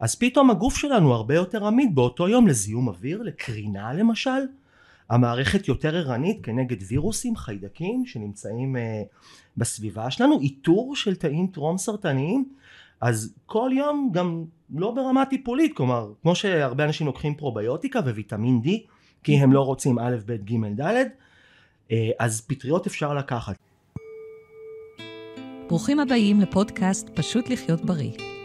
אז פתאום הגוף שלנו הרבה יותר עמיד באותו יום לזיהום אוויר, לקרינה למשל. המערכת יותר ערנית כנגד וירוסים, חיידקים שנמצאים uh, בסביבה שלנו, איתור של תאים טרום סרטניים, אז כל יום גם לא ברמה טיפולית, כלומר כמו שהרבה אנשים לוקחים פרוביוטיקה וויטמין D כי הם לא רוצים א', ב', ג', ד', אה, אז פטריות אפשר לקחת. ברוכים הבאים לפודקאסט פשוט לחיות בריא.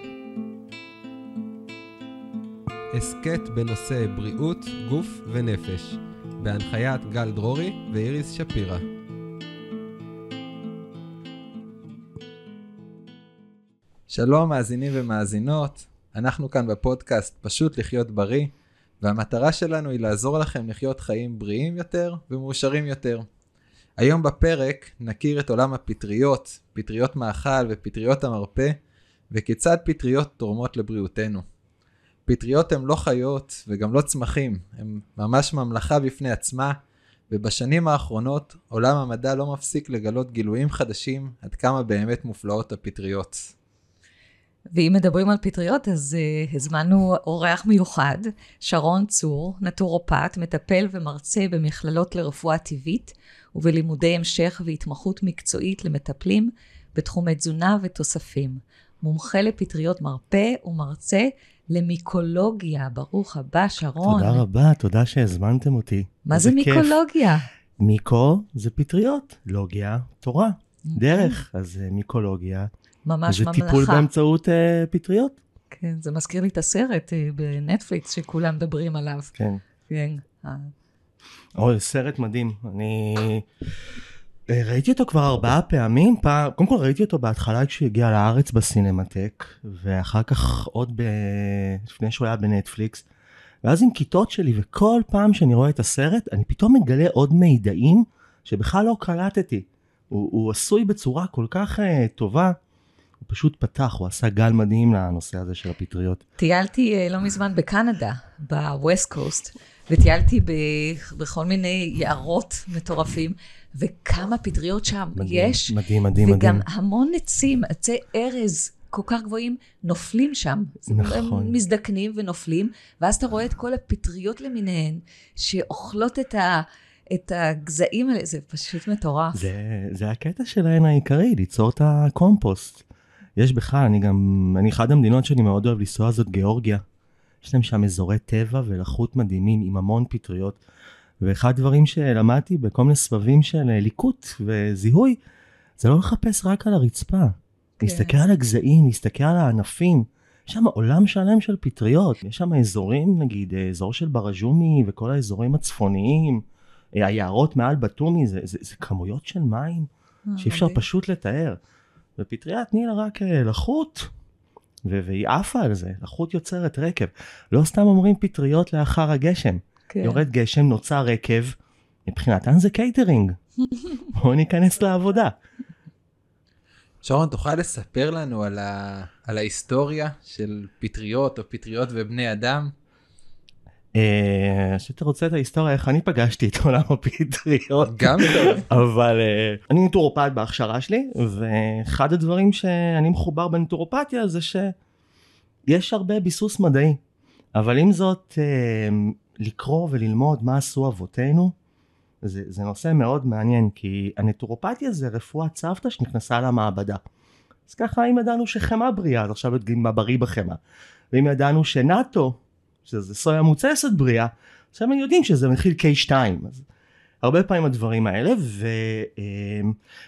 הסכת בנושא בריאות, גוף ונפש, בהנחיית גל דרורי ואיריס שפירא. שלום מאזינים ומאזינות, אנחנו כאן בפודקאסט פשוט לחיות בריא, והמטרה שלנו היא לעזור לכם לחיות חיים בריאים יותר ומאושרים יותר. היום בפרק נכיר את עולם הפטריות, פטריות מאכל ופטריות המרפא, וכיצד פטריות תורמות לבריאותנו. פטריות הן לא חיות וגם לא צמחים, הן ממש ממלכה בפני עצמה, ובשנים האחרונות עולם המדע לא מפסיק לגלות גילויים חדשים עד כמה באמת מופלאות הפטריות. ואם מדברים על פטריות, אז uh, הזמנו אורח מיוחד, שרון צור, נטורופט, מטפל ומרצה במכללות לרפואה טבעית ובלימודי המשך והתמחות מקצועית למטפלים בתחומי תזונה ותוספים. מומחה לפטריות מרפא ומרצה למיקולוגיה. ברוך הבא, שרון. תודה רבה, תודה שהזמנתם אותי. מה זה מיקולוגיה? מיקו זה פטריות, לוגיה, תורה. דרך, אז אה, מיקולוגיה. ממש ממלכה. זה טיפול באמצעות uh, פטריות. כן, זה מזכיר לי את הסרט uh, בנטפליקס שכולם מדברים עליו. כן. כן. אוי, סרט מדהים. אני ראיתי אותו כבר ארבעה פעמים. פעם, קודם כל ראיתי אותו בהתחלה כשהוא הגיע לארץ בסינמטק, ואחר כך עוד ב... לפני שהוא היה בנטפליקס. ואז עם כיתות שלי, וכל פעם שאני רואה את הסרט, אני פתאום מגלה עוד מידעים שבכלל לא קלטתי. הוא, הוא עשוי בצורה כל כך uh, טובה. הוא פשוט פתח, הוא עשה גל מדהים לנושא הזה של הפטריות. טיילתי uh, לא מזמן בקנדה, בווסט קוסט, וטיילתי ב, בכל מיני יערות מטורפים, וכמה פטריות שם מדהים, יש. מדהים, מדהים, וגם מדהים. המון עצים, עצי ארז כל כך גבוהים, נופלים שם. נכון. הם מזדקנים ונופלים, ואז אתה רואה את כל הפטריות למיניהן, שאוכלות את ה... את הגזעים האלה, זה פשוט מטורף. זה, זה הקטע שלהן העיקרי, ליצור את הקומפוסט. יש בכלל, אני גם, אני אחד המדינות שאני מאוד אוהב לנסוע זאת גיאורגיה. יש להם שם אזורי טבע ולחות מדהימים עם המון פטריות. ואחד הדברים שלמדתי בכל מיני סבבים של ליקוט וזיהוי, זה לא לחפש רק על הרצפה. כן. להסתכל על הגזעים, להסתכל על הענפים. יש שם עולם שלם של פטריות. יש שם אזורים, נגיד, אזור של ברג'ומי וכל האזורים הצפוניים. היערות מעל בתומי, זה, זה, זה כמויות של מים אה, שאי אפשר פשוט לתאר. ופטריה תני לה רק אה, לחות, והיא עפה על זה, לחות יוצרת רקב. לא סתם אומרים פטריות לאחר הגשם. כן. יורד גשם, נוצר רקב, מבחינתן זה קייטרינג. בואו ניכנס לעבודה. שרון, תוכל לספר לנו על, ה... על ההיסטוריה של פטריות או פטריות ובני אדם? אה, שאתה רוצה את ההיסטוריה איך אני פגשתי את עולם הפטריות. גם טוב. אבל אה, אני נטורופט בהכשרה שלי ואחד הדברים שאני מחובר בנטורופתיה זה שיש הרבה ביסוס מדעי אבל עם זאת אה, לקרוא וללמוד מה עשו אבותינו זה, זה נושא מאוד מעניין כי הנטורופתיה זה רפואת סבתא שנכנסה למעבדה. אז ככה אם ידענו שחמאה בריאה אז עכשיו יודעים מה בריא בחמאה ואם ידענו שנאטו שזה סויה מוצסת בריאה, עכשיו הם יודעים שזה מכיל K2. אז הרבה פעמים הדברים האלה,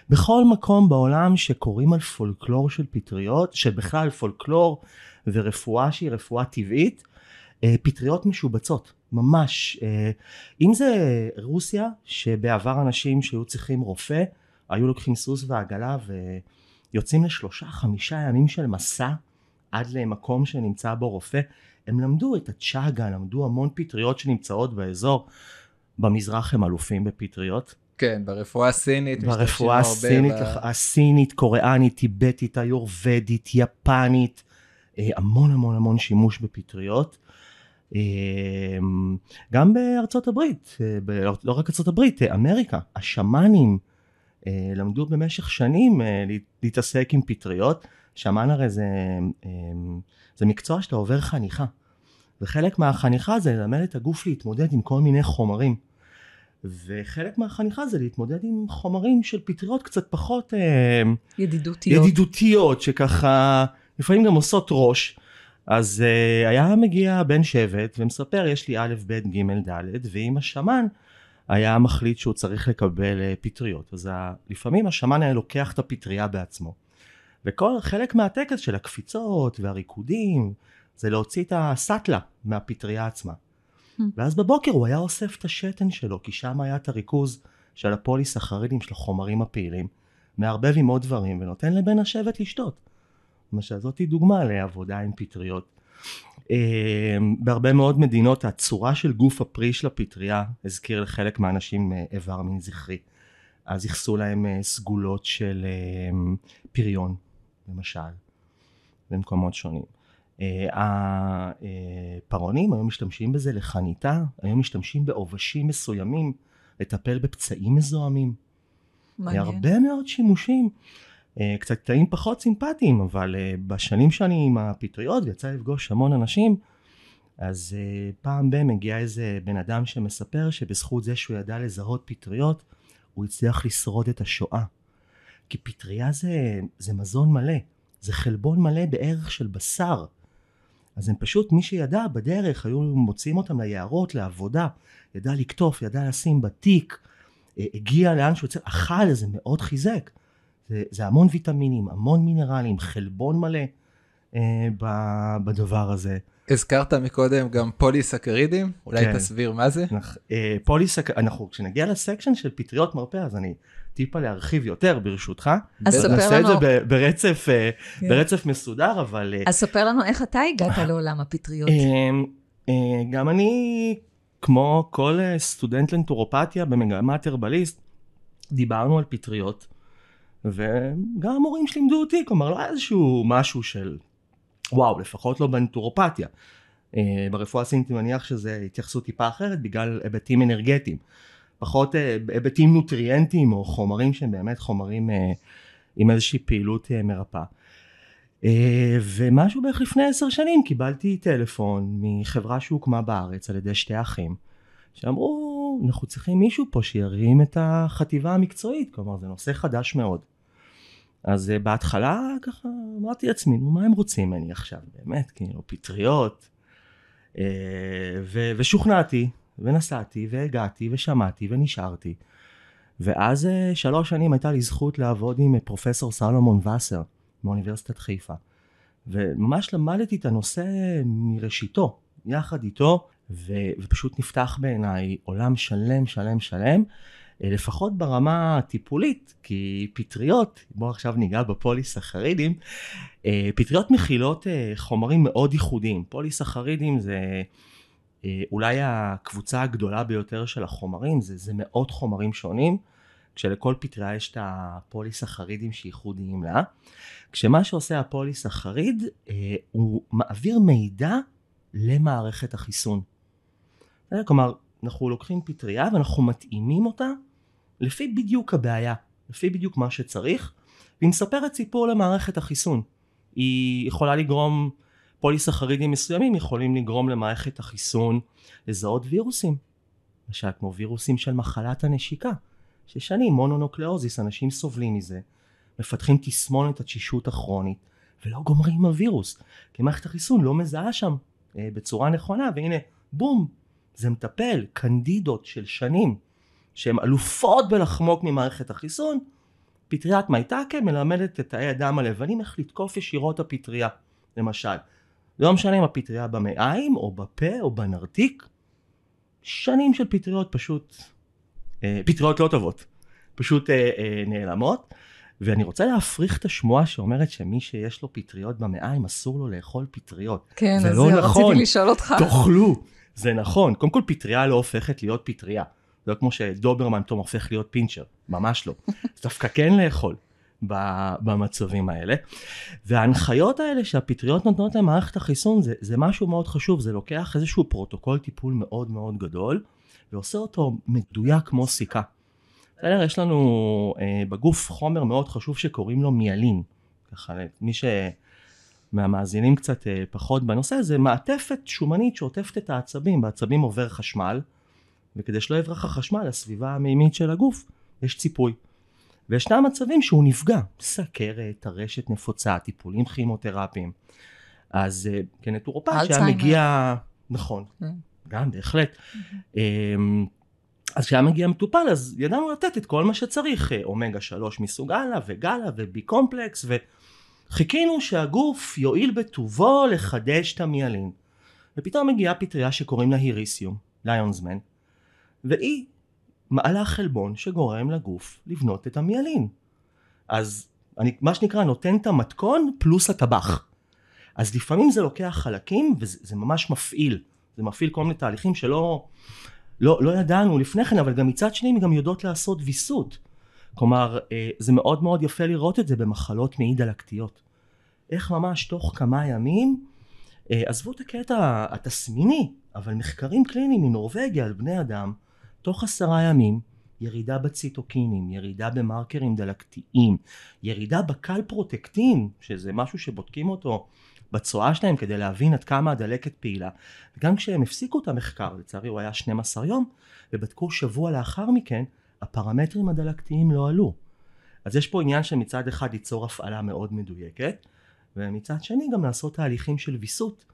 ובכל מקום בעולם שקוראים על פולקלור של פטריות, שבכלל פולקלור ורפואה שהיא רפואה טבעית, אה, פטריות משובצות, ממש. אה, אם זה רוסיה, שבעבר אנשים שהיו צריכים רופא, היו לוקחים סוס ועגלה ויוצאים לשלושה חמישה ימים של מסע עד למקום שנמצא בו רופא. הם למדו את הצ'אגה, למדו המון פטריות שנמצאות באזור. במזרח הם אלופים בפטריות. כן, ברפואה הסינית. ברפואה הסינית, ב... הסינית, קוריאנית, טיבטית, היורבדית, יפנית, אה, המון המון המון שימוש בפטריות. אה, גם בארצות הברית, אה, לא רק ארצות הברית, אמריקה, השמאנים למדו במשך שנים להתעסק עם פטריות. שמן הרי זה, זה מקצוע שאתה עובר חניכה. וחלק מהחניכה זה ללמד את הגוף להתמודד עם כל מיני חומרים. וחלק מהחניכה זה להתמודד עם חומרים של פטריות קצת פחות ידידותיות, ידידותיות שככה לפעמים גם עושות ראש. אז uh, היה מגיע בן שבט ומספר יש לי א', ב', ג', ד', ועם השמן היה מחליט שהוא צריך לקבל uh, פטריות. אז ה, לפעמים השמן היה לוקח את הפטריה בעצמו. וכל חלק מהטקס של הקפיצות והריקודים זה להוציא את הסאטלה מהפטריה עצמה. Hmm. ואז בבוקר הוא היה אוסף את השתן שלו, כי שם היה את הריכוז של הפוליסחרידים של החומרים הפעילים, מערבב עם עוד דברים ונותן לבן השבט לשתות. למשל זאתי דוגמה לעבודה עם פטריות. אה, בהרבה מאוד מדינות הצורה של גוף הפרי של הפטריה הזכיר לחלק מהאנשים אה, איבר מין זכרי. אז ייחסו להם אה, סגולות של פריון למשל במקומות שונים. הפרעונים היו משתמשים בזה לחניתה, היו משתמשים בעובשים מסוימים לטפל בפצעים מזוהמים. מעניין. הרבה מאוד שימושים. אה, קצת קטעים פחות סימפטיים, אבל אה, בשנים שאני עם הפטריות ויצא לפגוש המון אנשים, אז אה, פעם ב- מגיע איזה בן אדם שמספר שבזכות זה שהוא ידע לזהות פטריות, הוא הצליח לשרוד את השואה. כי פטריה זה, זה מזון מלא, זה חלבון מלא בערך של בשר. אז הם פשוט, מי שידע בדרך, היו מוציאים אותם ליערות, לעבודה, ידע לקטוף, ידע לשים בתיק, הגיע לאן שהוא יוצא, אכל, זה מאוד חיזק. זה, זה המון ויטמינים, המון מינרלים, חלבון מלא אה, בדבר הזה. הזכרת מקודם גם פוליסקרידים, אולי כן. תסביר מה זה? אה, פוליסק... אנחנו, כשנגיע לסקשן של פטריות מרפא, אז אני טיפה להרחיב יותר ברשותך. אז ספר לנו. נעשה את זה ברצף, אה, כן. ברצף מסודר, אבל... אה, אז ספר לנו איך אתה הגעת לעולם הפטריות. גם אני, כמו כל סטודנט לנטורופתיה במגמת הרבליסט, דיברנו על פטריות. וגם המורים שלימדו אותי, כלומר לא היה איזשהו משהו של וואו, לפחות לא בנטורופתיה. ברפואה הסינית אני מניח שזה התייחסות טיפה אחרת בגלל היבטים אנרגטיים. פחות uh, היבטים נוטריאנטיים או חומרים שהם באמת חומרים uh, עם איזושהי פעילות uh, מרפאה. ומשהו בערך לפני עשר שנים קיבלתי טלפון מחברה שהוקמה בארץ על ידי שתי אחים שאמרו אנחנו צריכים מישהו פה שירים את החטיבה המקצועית כלומר זה נושא חדש מאוד אז בהתחלה ככה אמרתי לעצמי, מה הם רוצים ממני עכשיו, באמת, כאילו, פטריות. ו- ושוכנעתי, ונסעתי, והגעתי, ושמעתי, ונשארתי. ואז uh, שלוש שנים הייתה לי זכות לעבוד עם פרופסור סלומון וסר מאוניברסיטת חיפה. וממש למדתי את הנושא מראשיתו, יחד איתו, ו- ופשוט נפתח בעיניי עולם שלם, שלם, שלם. אה, לפחות ברמה הטיפולית, כי פטריות, בואו עכשיו ניגע בפוליסחרידים, אה, פטריות מכילות אה, חומרים מאוד ייחודיים. פוליסחרידים זה אולי הקבוצה הגדולה ביותר של החומרים, זה, זה מאות חומרים שונים, כשלכל פטריה יש את הפוליסחרידים שייחודיים לה. כשמה שעושה הפוליסחריד, הוא מעביר מידע למערכת החיסון. כלומר, אנחנו לוקחים פטריה ואנחנו מתאימים אותה לפי בדיוק הבעיה, לפי בדיוק מה שצריך, והיא מספרת סיפור למערכת החיסון. היא יכולה לגרום, פוליסכרידים מסוימים יכולים לגרום למערכת החיסון לזהות וירוסים. למשל כמו וירוסים של מחלת הנשיקה, ששנים מונונוקלאוזיס, אנשים סובלים מזה, מפתחים תסמונת התשישות הכרונית, ולא גומרים עם הווירוס, כי מערכת החיסון לא מזהה שם אה, בצורה נכונה, והנה בום, זה מטפל, קנדידות של שנים, שהן אלופות בלחמוק ממערכת החיסון, פטריית מייטקה מלמדת את תאי הדם הלבנים איך לתקוף ישירות הפטריה, למשל. לא משנה אם הפטריה במעיים, או בפה, או בנרתיק, שנים של פטריות פשוט, אה, פטריות לא טובות, פשוט אה, אה, נעלמות. ואני רוצה להפריך את השמועה שאומרת שמי שיש לו פטריות במעיים אסור לו לאכול פטריות. כן, אז לא נכון. רציתי לשאול אותך. תאכלו. זה נכון. קודם כל, פטריה לא הופכת להיות פטריה. זה לא כמו שדוברמן פתאום הופך להיות פינצ'ר, ממש לא. זה דווקא כן לאכול במצבים האלה. וההנחיות האלה שהפטריות נותנות למערכת החיסון זה, זה משהו מאוד חשוב, זה לוקח איזשהו פרוטוקול טיפול מאוד מאוד גדול, ועושה אותו מדויק כמו סיכה. בסדר, יש לנו אה, בגוף חומר מאוד חשוב שקוראים לו מיאלין. ככה, מי שמהמאזינים קצת אה, פחות בנושא, זה מעטפת שומנית שעוטפת את העצבים, בעצבים עובר חשמל, וכדי שלא יברח החשמל לסביבה המימית של הגוף, יש ציפוי. וישנם מצבים שהוא נפגע, סכרת, טרשת נפוצה, טיפולים כימותרפיים. אז אה, כנטורופט שהיה. מגיע, נכון, כן. גם בהחלט. אמ, אז כשהיה מגיע מטופל אז ידענו לתת את כל מה שצריך, אה, אומגה 3 מסוג אללה וגאלה ובי קומפלקס וחיכינו שהגוף יואיל בטובו לחדש את המיאלין. ופתאום מגיעה פטריה שקוראים לה היריסיום, ליונסמן, והיא מעלה חלבון שגורם לגוף לבנות את המיאלין. אז אני מה שנקרא נותן את המתכון פלוס הטבח. אז לפעמים זה לוקח חלקים וזה זה ממש מפעיל. זה מפעיל כל מיני תהליכים שלא לא, לא ידענו לפני כן, אבל גם מצד שני הן גם יודעות לעשות ויסות. כלומר, אה, זה מאוד מאוד יפה לראות את זה במחלות מעי דלקתיות. איך ממש תוך כמה ימים, אה, עזבו את הקטע התסמיני, אבל מחקרים קליניים מנורבגיה על בני אדם, תוך עשרה ימים, ירידה בציטוקינים, ירידה במרקרים דלקתיים, ירידה בקל פרוטקטין, שזה משהו שבודקים אותו בצואה שלהם כדי להבין עד כמה הדלקת פעילה. וגם כשהם הפסיקו את המחקר, לצערי הוא היה 12 יום, ובדקו שבוע לאחר מכן, הפרמטרים הדלקתיים לא עלו. אז יש פה עניין שמצד אחד ליצור הפעלה מאוד מדויקת, ומצד שני גם לעשות תהליכים של ויסות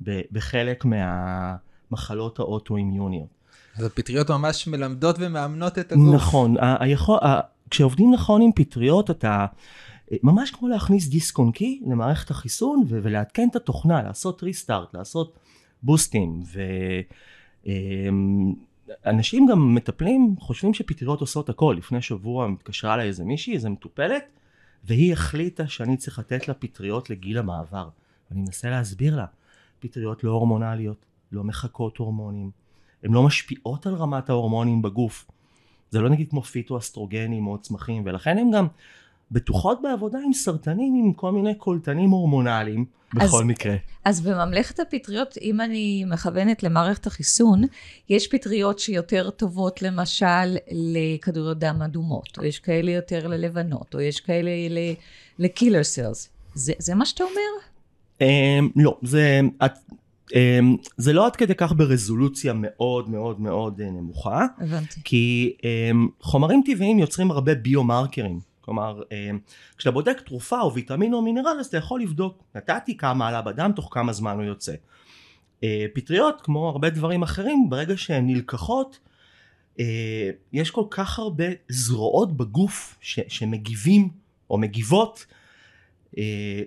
בחלק מהמחלות האוטואימיוניות. אז הפטריות ממש מלמדות ומאמנות את הגוף. נכון, ה- היכול, ה- כשעובדים נכון עם פטריות אתה ממש כמו להכניס דיסק און קי למערכת החיסון ו- ולעדכן את התוכנה, לעשות ריסטארט, לעשות בוסטים ואנשים גם מטפלים חושבים שפטריות עושות הכל, לפני שבוע מתקשרה אליי איזה מישהי, איזה מטופלת והיא החליטה שאני צריך לתת לה פטריות לגיל המעבר. אני מנסה להסביר לה, פטריות לא הורמונליות, לא מחקות הורמונים, הן לא משפיעות על רמת ההורמונים בגוף. זה לא נגיד כמו פיטואסטרוגנים או צמחים, ולכן הן גם בטוחות בעבודה עם סרטנים עם כל מיני קולטנים הורמונליים בכל אז- מקרה. אז בממלכת הפטריות, אם אני מכוונת למערכת החיסון, יש פטריות שיותר טובות למשל לכדוריות דם אדומות, או יש כאלה יותר ללבנות, או יש כאלה לקילר סלס. זה, זה מה שאתה אומר? אמ, לא, זה, את, זה לא עד כדי כך ברזולוציה מאוד מאוד מאוד אה, נמוכה, הבנתי. כי אמ, חומרים טבעיים יוצרים הרבה ביומרקרים. כלומר, אמ, כשאתה בודק תרופה או ויטמין או מינרל, אז אתה יכול לבדוק, נתתי כמה עלה בדם, תוך כמה זמן הוא יוצא. אה, פטריות, כמו הרבה דברים אחרים, ברגע שהן נלקחות, אה, יש כל כך הרבה זרועות בגוף ש, שמגיבים או מגיבות,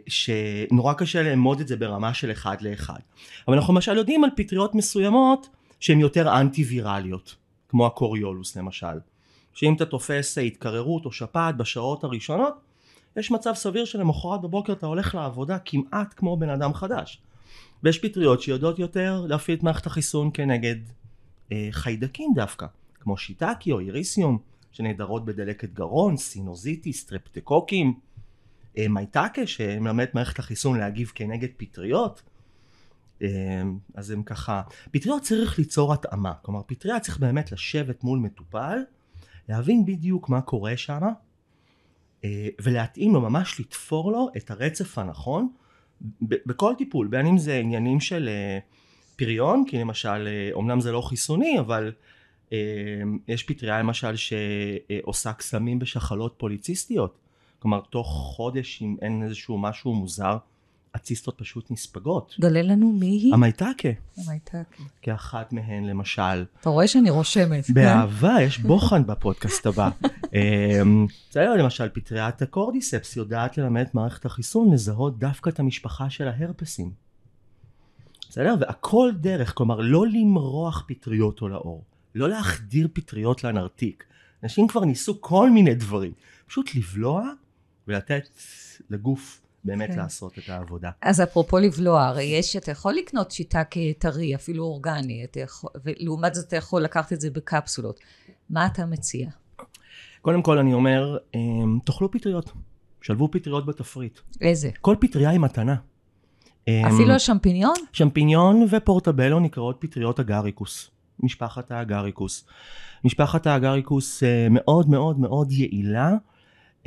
שנורא קשה לאמוד את זה ברמה של אחד לאחד. אבל אנחנו למשל יודעים על פטריות מסוימות שהן יותר אנטי ויראליות, כמו הקוריולוס למשל. שאם אתה תופס התקררות או שפעת בשעות הראשונות, יש מצב סביר שלמחרת בבוקר אתה הולך לעבודה כמעט כמו בן אדם חדש. ויש פטריות שיודעות יותר להפעיל את מערכת החיסון כנגד אה, חיידקים דווקא, כמו שיטקי או איריסיום, שנהדרות בדלקת גרון, סינוזיטיס, סטרפטקוקים, אה, מייטאקה שמלמד את מערכת החיסון להגיב כנגד פטריות. אה, אז הם ככה, פטריות צריך ליצור התאמה, כלומר פטריה צריך באמת לשבת מול מטופל, להבין בדיוק מה קורה שם, אה, ולהתאים לו, ממש לתפור לו את הרצף הנכון בכל טיפול, בין אם זה עניינים של אה, פריון, כי למשל, אה, אמנם זה לא חיסוני, אבל אה, יש פטריה למשל שעושה קסמים בשחלות פוליציסטיות, כלומר תוך חודש אם אין איזשהו משהו מוזר, הציסטות פשוט נספגות. גלה לנו מי היא. המייטקה, המייטקה. כאחת מהן למשל. אתה רואה שאני רושמת. כן? באהבה, יש בוחן בפודקאסט הבא. אמ, בסדר, למשל, פטריית הקורדיספס יודעת ללמד את מערכת החיסון לזהות דווקא את המשפחה של ההרפסים. בסדר? והכל דרך, כלומר, לא למרוח פטריות או לאור, לא להחדיר פטריות לנרתיק. אנשים כבר ניסו כל מיני דברים. פשוט לבלוע ולתת לגוף באמת כן. לעשות את העבודה. אז אפרופו לבלוע, הרי יש, אתה יכול לקנות שיטה כטרי, אפילו אורגני, אתה יכול, ולעומת זאת אתה יכול לקחת את זה בקפסולות. מה אתה מציע? קודם כל אני אומר, אמ, תאכלו פטריות. שלבו פטריות בתפריט. איזה? כל פטריה היא מתנה. אמ, אפילו השמפיניון? שמפיניון ופורטבלו נקראות פטריות אגריקוס. משפחת האגריקוס. משפחת האגריקוס אה, מאוד מאוד מאוד יעילה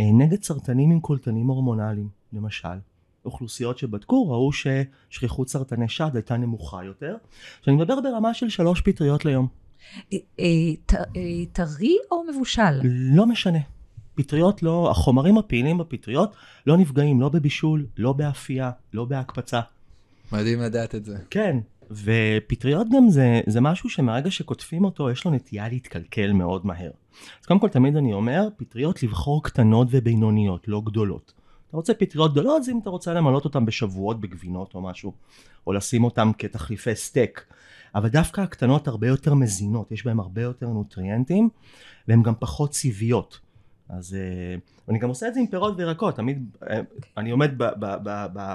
נגד סרטנים עם קולטנים הורמונליים, למשל. אוכלוסיות שבדקו ראו ששכיחות סרטני שד הייתה נמוכה יותר. שאני מדבר ברמה של שלוש פטריות ליום. אה, אה, אה, טרי או מבושל? לא משנה. פטריות לא, החומרים הפעילים בפטריות לא נפגעים לא בבישול, לא באפייה, לא בהקפצה. מדהים לדעת את זה. כן, ופטריות גם זה, זה משהו שמרגע שקוטפים אותו יש לו נטייה להתקלקל מאוד מהר. אז קודם כל תמיד אני אומר, פטריות לבחור קטנות ובינוניות, לא גדולות. אתה רוצה פטריות גדולות זה אם אתה רוצה למלות אותן בשבועות בגבינות או משהו, או לשים אותן כתחליפי סטייק. אבל דווקא הקטנות הרבה יותר מזינות, יש בהן הרבה יותר נוטריאנטים, והן גם פחות סיביות. אז אה, אני גם עושה את זה עם פירות וירקות, תמיד אה, אני עומד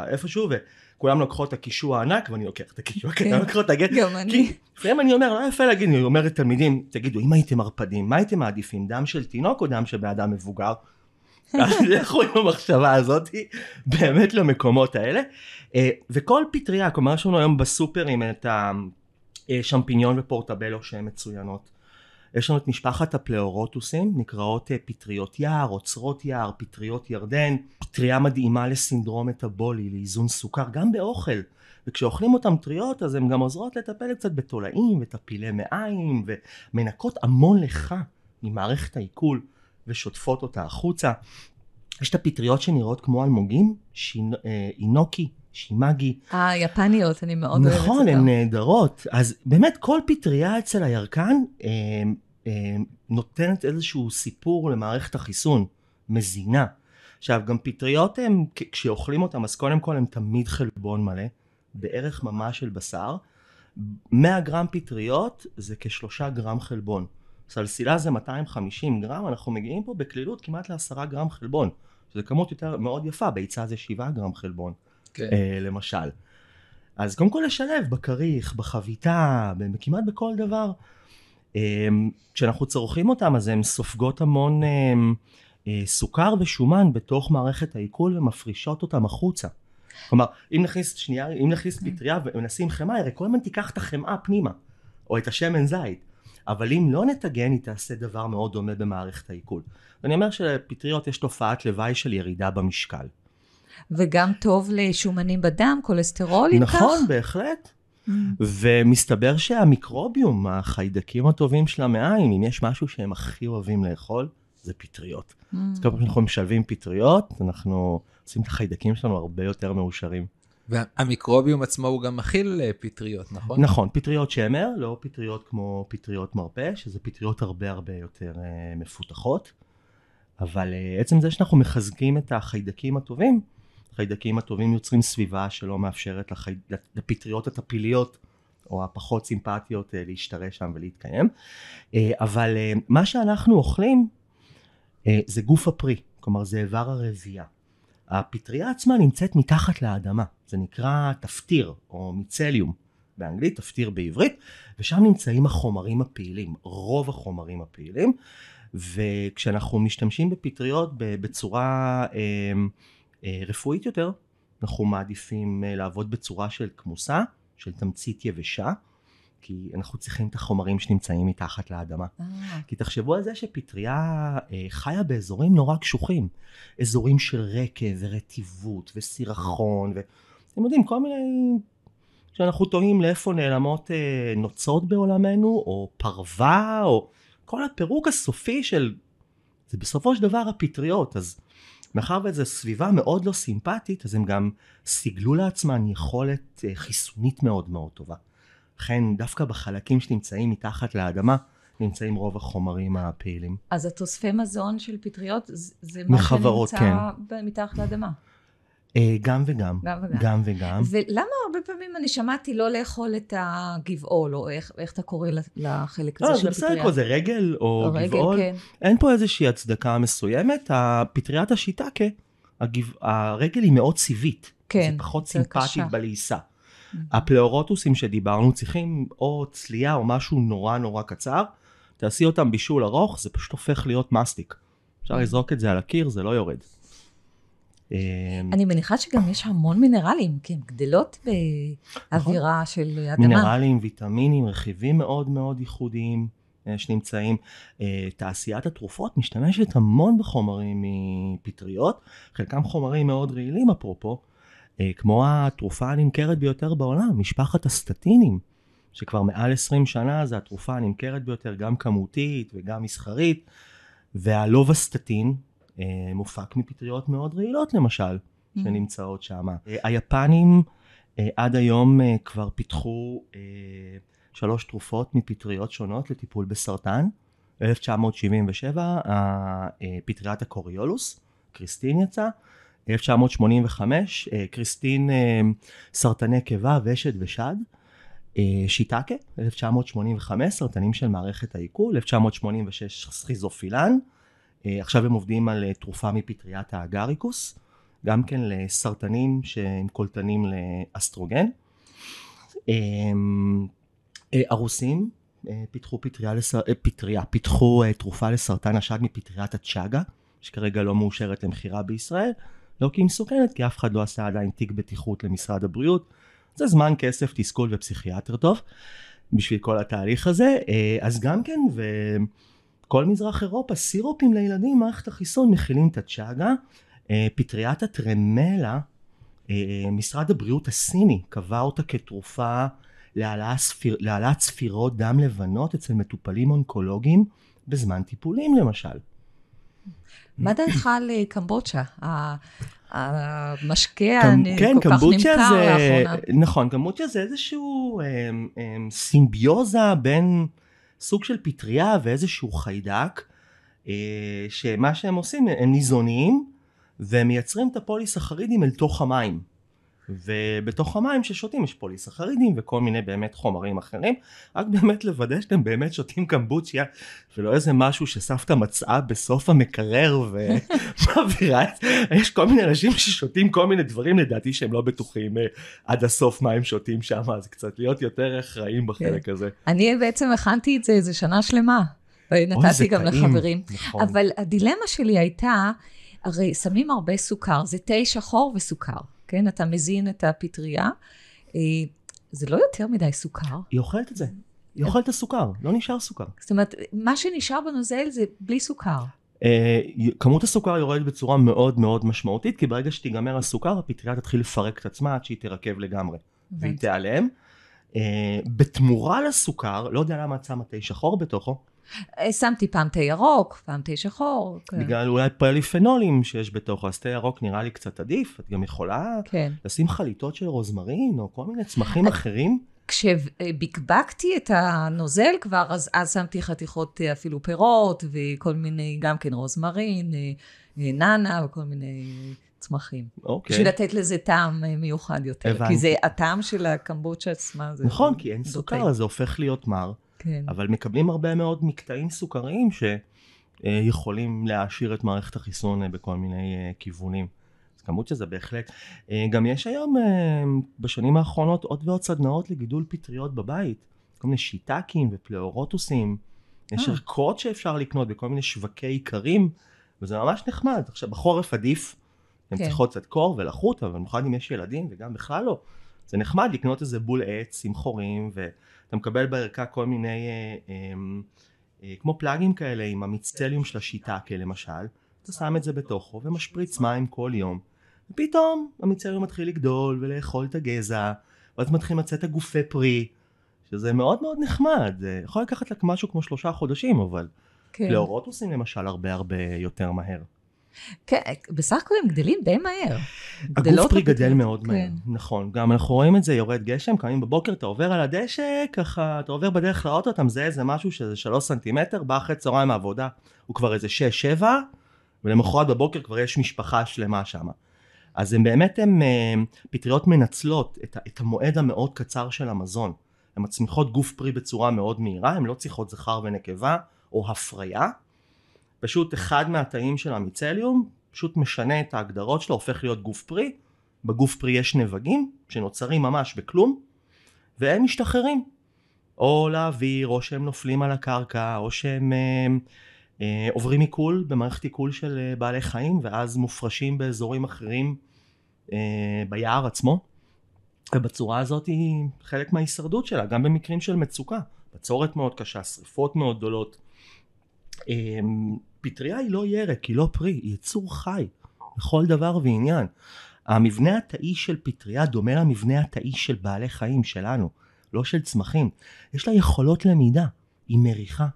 איפשהו וכולם לוקחות את הקישוע הענק ואני לוקח את הקישוע הקטן, כן. לוקחות את הגט. גם אני. לפעמים אני אומר, לא יפה להגיד, אני אומר לתלמידים, תגידו, אם הייתם ערפדים, מה הייתם מעדיפים, דם של תינוק או דם של בן אדם מבוגר? אז לכו עם המחשבה הזאת באמת למקומות האלה. אה, וכל פטריה, כלומר יש לנו היום בסופרים את השמפיניון ופורטבלו שהן מצוינות. יש לנו את משפחת הפלאורוטוסים, נקראות אה, פטריות יער, אוצרות יער, פטריות ירדן, פטריה מדהימה לסינדרום מטאבולי, לאיזון סוכר, גם באוכל. וכשאוכלים אותם טריות אז הן גם עוזרות לטפל קצת בתולעים וטפילי מעיים ומנקות המון לך ממערכת העיכול ושוטפות אותה החוצה. יש את הפטריות שנראות כמו אלמוגים, שינו, אה, שימאגי, אה, יפניות, אני מאוד אוהבת אותם. נכון, הן נהדרות. אז באמת כל פטריה אצל הירקן אה, אה, נותנת איזשהו סיפור למערכת החיסון, מזינה. עכשיו גם פטריות כ- כשאוכלים אותם אז קודם כל הם תמיד חלבון מלא, בערך ממש של בשר. 100 גרם פטריות זה כשלושה גרם חלבון. סלסילה זה 250 גרם, אנחנו מגיעים פה בקלילות כמעט לעשרה גרם חלבון. שזה כמות יותר מאוד יפה, ביצה זה 7 גרם חלבון. כן. אה, למשל. אז קודם כל לשלב בכריך, בחביתה, כמעט בכל דבר. אה, כשאנחנו צורכים אותם אז הן סופגות המון אה, סוכר ושומן בתוך מערכת העיכול ומפרישות אותם החוצה. כלומר, אם נכניס שנייה, אם נכניס פטריה ונשים חמאה, הרי כל הזמן תיקח את החמאה פנימה, או את השמן זית. אבל אם לא נטגן, היא תעשה דבר מאוד דומה במערכת העיכול. ואני אומר שלפטריות יש תופעת לוואי של ירידה במשקל. וגם טוב לשומנים בדם, כולסטרול, אם כך? נכון, בהחלט. Mm. ומסתבר שהמיקרוביום, החיידקים הטובים של המעיים, אם יש משהו שהם הכי אוהבים לאכול, זה פטריות. Mm. אז כל פעם שאנחנו משלבים פטריות, אנחנו עושים את החיידקים שלנו הרבה יותר מאושרים. והמיקרוביום עצמו הוא גם מכיל אה, פטריות, נכון? נכון, פטריות שמר, לא פטריות כמו פטריות מרפא, שזה פטריות הרבה הרבה יותר אה, מפותחות. אבל אה, עצם זה שאנחנו מחזקים את החיידקים הטובים, החיידקים הטובים יוצרים סביבה שלא מאפשרת לחי... לפטריות הטפיליות או הפחות סימפטיות אה, להשתרש שם ולהתקיים. אה, אבל אה, מה שאנחנו אוכלים זה גוף הפרי, כלומר זה איבר הרבייה. הפטריה עצמה נמצאת מתחת לאדמה, זה נקרא תפטיר או מיצליום באנגלית, תפטיר בעברית, ושם נמצאים החומרים הפעילים, רוב החומרים הפעילים, וכשאנחנו משתמשים בפטריות בצורה רפואית יותר, אנחנו מעדיפים אה, לעבוד בצורה של כמוסה, של תמצית יבשה, כי אנחנו צריכים את החומרים שנמצאים מתחת לאדמה. אה, כי תחשבו על זה שפטריה אה, חיה באזורים נורא קשוחים. אזורים של רקב ורטיבות וסירחון, ואתם יודעים, כל מיני... שאנחנו תוהים לאיפה נעלמות אה, נוצות בעולמנו, או פרווה, או כל הפירוק הסופי של... זה בסופו של דבר הפטריות, אז מאחר וזו סביבה מאוד לא סימפטית, אז הם גם סיגלו לעצמן יכולת אה, חיסונית מאוד מאוד טובה. לכן דווקא בחלקים שנמצאים מתחת לאדמה, נמצאים רוב החומרים הפעילים. אז התוספי מזון של פטריות, זה מה מחברות, שנמצא ב- מתחת לאדמה. אה, גם וגם. גם וגם. גם וגם. ולמה הרבה פעמים אני שמעתי לא לאכול את הגבעול, או איך, איך אתה קורא לחלק הזה לא, של זה בסדר הפטריה? לקרוא, זה רגל או רגל, גבעול. כן. אין פה איזושהי הצדקה מסוימת. הפטריית השיטקה, הגב... הרגל היא מאוד סיבית. כן, זה פחות סימפטית. בלעיסה. הפלאורוטוסים שדיברנו צריכים או צלייה או משהו נורא נורא קצר. תעשי אותם בישול ארוך, זה פשוט הופך להיות מסטיק. אפשר Mm. לזרוק את זה על הקיר, זה לא יורד. אה, אני מניחה שגם יש המון מינרלים, כי הן גדלות באווירה של אדמה. מינרלים, ויטמינים, רכיבים מאוד מאוד ייחודיים אה, שנמצאים. אה, תעשיית התרופות משתמשת המון בחומרים מפטריות, חלקם חומרים מאוד רעילים אפרופו, אה, כמו התרופה הנמכרת ביותר בעולם, משפחת הסטטינים, שכבר מעל 20 שנה זו התרופה הנמכרת ביותר, גם כמותית וגם מסחרית, והלובסטטין מופק מפטריות מאוד רעילות למשל, שנמצאות שם. היפנים עד היום כבר פיתחו שלוש תרופות מפטריות שונות לטיפול בסרטן. 1977 פטריית הקוריולוס, קריסטין יצא. 1985 קריסטין סרטני קיבה, ושד ושד. שיטקה, 1985 סרטנים של מערכת העיכול, 1986 סכיזופילן. עכשיו הם עובדים על תרופה מפטריית האגריקוס, גם כן לסרטנים שהם קולטנים לאסטרוגן. הרוסים פיתחו פטריה, לסר... פטריה, פיתחו תרופה לסרטן השד מפטריית הצ'אגה, שכרגע לא מאושרת למכירה בישראל, לא כי היא מסוכנת, כי אף אחד לא עשה עדיין תיק בטיחות למשרד הבריאות. זה זמן, כסף, תסכול ופסיכיאטר טוב בשביל כל התהליך הזה. אז גם כן, וכל מזרח אירופה, סירופים לילדים, מערכת החיסון מכילים את הצ'אגה. פטריית הטרמלה, משרד הבריאות הסיני קבע אותה כתרופה להעלאת ספירות דם לבנות אצל מטופלים אונקולוגיים בזמן טיפולים למשל. מה דעתך על אה, קמבוצ'ה? המשקה כן, כל כך נמכר לאחרונה. נכון, קמבוצ'ה זה איזשהו אמ, אמ, סימביוזה בין סוג של פטריה ואיזשהו חיידק, אה, שמה שהם עושים, הם ניזונים ומייצרים את הפוליסחרידים אל תוך המים. ובתוך המים ששותים יש פוליסחרידים וכל מיני באמת חומרים אחרים רק באמת לוודא שאתם באמת שותים קמבוצ'יה ולא איזה משהו שסבתא מצאה בסוף המקרר ומעבירה את יש כל מיני אנשים ששותים כל מיני דברים לדעתי שהם לא בטוחים uh, עד הסוף מה הם שותים שם אז קצת להיות יותר אחראים בחלק הזה. אני בעצם הכנתי את זה איזה שנה שלמה ונתתי גם טעים. לחברים נכון. אבל הדילמה שלי הייתה הרי שמים הרבה סוכר זה תה שחור וסוכר. כן? אתה מזין את הפטריה. אה, זה לא יותר מדי סוכר. היא אוכלת את זה. היא אוכלת את הסוכר, לא נשאר סוכר. זאת אומרת, מה שנשאר בנוזל זה בלי סוכר. אה, כמות הסוכר יורדת בצורה מאוד מאוד משמעותית, כי ברגע שתיגמר הסוכר, הפטריה תתחיל לפרק את עצמה עד שהיא תירקב לגמרי. והיא תיעלם. אה, בתמורה לסוכר, לא יודע למה את שמה תה שחור בתוכו, שמתי פעם תה ירוק, פעם תה שחור. כן. בגלל אולי פוליפנולים שיש בתוכו, אז תה ירוק נראה לי קצת עדיף, את גם יכולה כן. לשים חליטות של רוזמרין או כל מיני צמחים אחרים. כשבקבקתי את הנוזל כבר, אז, אז שמתי חתיכות אה, אפילו פירות וכל מיני, גם כן רוזמרין, אה, אה, נאנה וכל מיני צמחים. אוקיי. בשביל לתת לזה טעם מיוחד יותר. הבנתי. כי זה הטעם של הקמבוצ'ה עצמה. נכון, כי אין. סוכר, אז זה הופך להיות מר. כן. אבל מקבלים הרבה מאוד מקטעים סוכריים שיכולים להעשיר את מערכת החיסון אה, בכל מיני אה, כיוונים. אז כמות שזה בהחלט. אה, גם יש היום בשנים האחרונות עוד ועוד סדנאות לגידול פטריות בבית. כל מיני שיטקים ופלאורוטוסים. יש אה. ערכות שאפשר לקנות בכל מיני שווקי איכרים, וזה ממש נחמד. עכשיו בחורף עדיף, הן כן. צריכות קצת קור ולחות, אבל במיוחד אם יש ילדים וגם בכלל לא. זה נחמד לקנות איזה בול עץ עם חורים, ואתה מקבל בערכה כל מיני, אה, אה, אה, כמו פלאגים כאלה עם המיצטליום של השיטקה למשל, אתה שם את זה בתוכו ומשפריץ מים כל יום, ופתאום המיצטליום מתחיל לגדול ולאכול את הגזע, ואז מתחילים לצאת הגופי פרי, שזה מאוד מאוד נחמד, זה יכול לקחת לך משהו כמו שלושה חודשים, אבל כן. פלאורוטוסים למשל הרבה הרבה יותר מהר. כן, בסך הכל הם גדלים די מהר. הגוף פרי גדל מאוד מהר, כן. נכון. גם אנחנו רואים את זה, יורד גשם, קמים בבוקר, אתה עובר על הדשא, ככה, אתה עובר בדרך לאוטו, אתה מזהה איזה משהו שזה שלוש סנטימטר, בא אחרי צהריים מהעבודה, הוא כבר איזה שש, שבע, ולמחרת בבוקר כבר יש משפחה שלמה שם. אז הם באמת, הם אה, פטריות מנצלות את, את המועד המאוד קצר של המזון. הן מצמיחות גוף פרי בצורה מאוד מהירה, הן לא צריכות זכר ונקבה או הפריה. פשוט אחד מהתאים של המיצליום פשוט משנה את ההגדרות שלו, הופך להיות גוף פרי. בגוף פרי יש נבגים שנוצרים ממש בכלום, והם משתחררים. או לאוויר, או שהם נופלים על הקרקע, או שהם אה, אה, עוברים עיכול במערכת עיכול של אה, בעלי חיים ואז מופרשים באזורים אחרים אה, ביער עצמו ובצורה הזאת היא חלק מההישרדות שלה גם במקרים של מצוקה בצורת מאוד קשה שריפות מאוד גדולות אה, פטריה היא לא ירק היא לא פרי היא יצור חי לכל דבר ועניין המבנה התאי של פטריה דומה למבנה התאי של בעלי חיים שלנו לא של צמחים יש לה יכולות למידה היא מריחה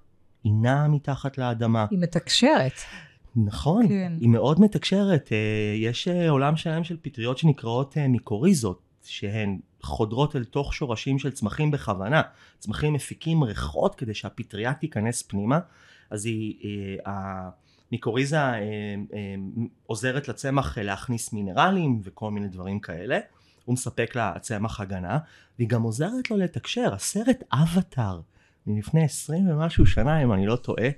היא נעה מתחת לאדמה היא מתקשרת. נכון, כן. היא מאוד מתקשרת. אה, יש אה, עולם שלם של פטריות שנקראות אה, מיקוריזות, שהן חודרות אל תוך שורשים של צמחים בכוונה. צמחים מפיקים ריחות כדי שהפטריה תיכנס פנימה, אז היא, המיקוריזה עוזרת לצמח להכניס מינרלים וכל מיני דברים כאלה. הוא מספק לצמח הגנה, והיא גם עוזרת לו לתקשר. הסרט אבטאר מלפני עשרים ומשהו שנה, אם אני לא טועה,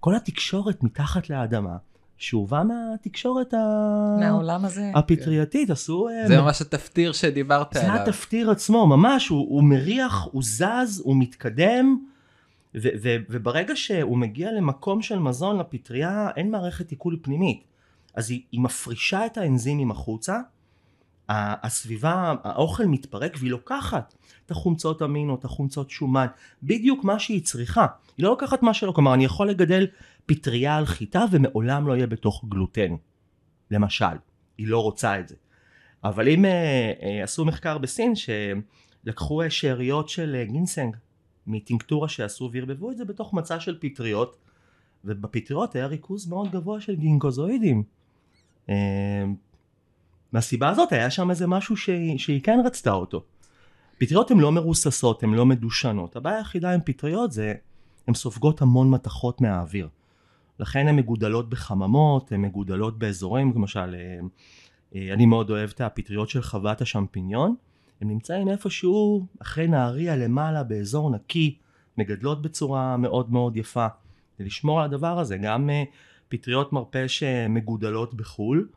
כל התקשורת מתחת לאדמה, שאובה מהתקשורת ה... מהעולם הזה. הפטרייתית, עשו... אה, זה ממש התפטיר שדיברת זה עליו. התפטיר עצמו, ממש, הוא, הוא מריח, הוא זז, הוא מתקדם, ו- ו- וברגע שהוא מגיע למקום של מזון לפטריה, אין מערכת עיכול פנימית. אז היא, היא מפרישה את האנזימים החוצה, הסביבה, האוכל מתפרק והיא לוקחת את החומצות אמינו, את החומצות שומן, בדיוק מה שהיא צריכה. היא לא לוקחת מה שלא, כלומר אני יכול לגדל פטריה על חיטה ומעולם לא יהיה בתוך גלוטן, למשל. היא לא רוצה את זה. אבל אם אה, אה, עשו מחקר בסין שלקחו אה, שאריות של אה, גינסנג מטינקטורה שעשו וערבבו את זה בתוך מצע של פטריות ובפטריות היה ריכוז מאוד גבוה של גינקוזואידים. אה, מהסיבה הזאת היה שם איזה משהו שהיא, כן רצתה אותו. פטריות הן לא מרוססות, הן לא מדושנות. הבעיה היחידה עם פטריות זה הן סופגות המון מתכות מהאוויר. לכן הן מגודלות בחממות, הן מגודלות באזורים, למשל, אה, אה, אני מאוד אוהב את הפטריות של חוות השמפיניון, הם נמצאים איפשהו אחרי נהריה למעלה באזור נקי, מגדלות בצורה מאוד מאוד יפה. ולשמור על הדבר הזה, גם אה, פטריות מרפא שמגודלות בחו"ל,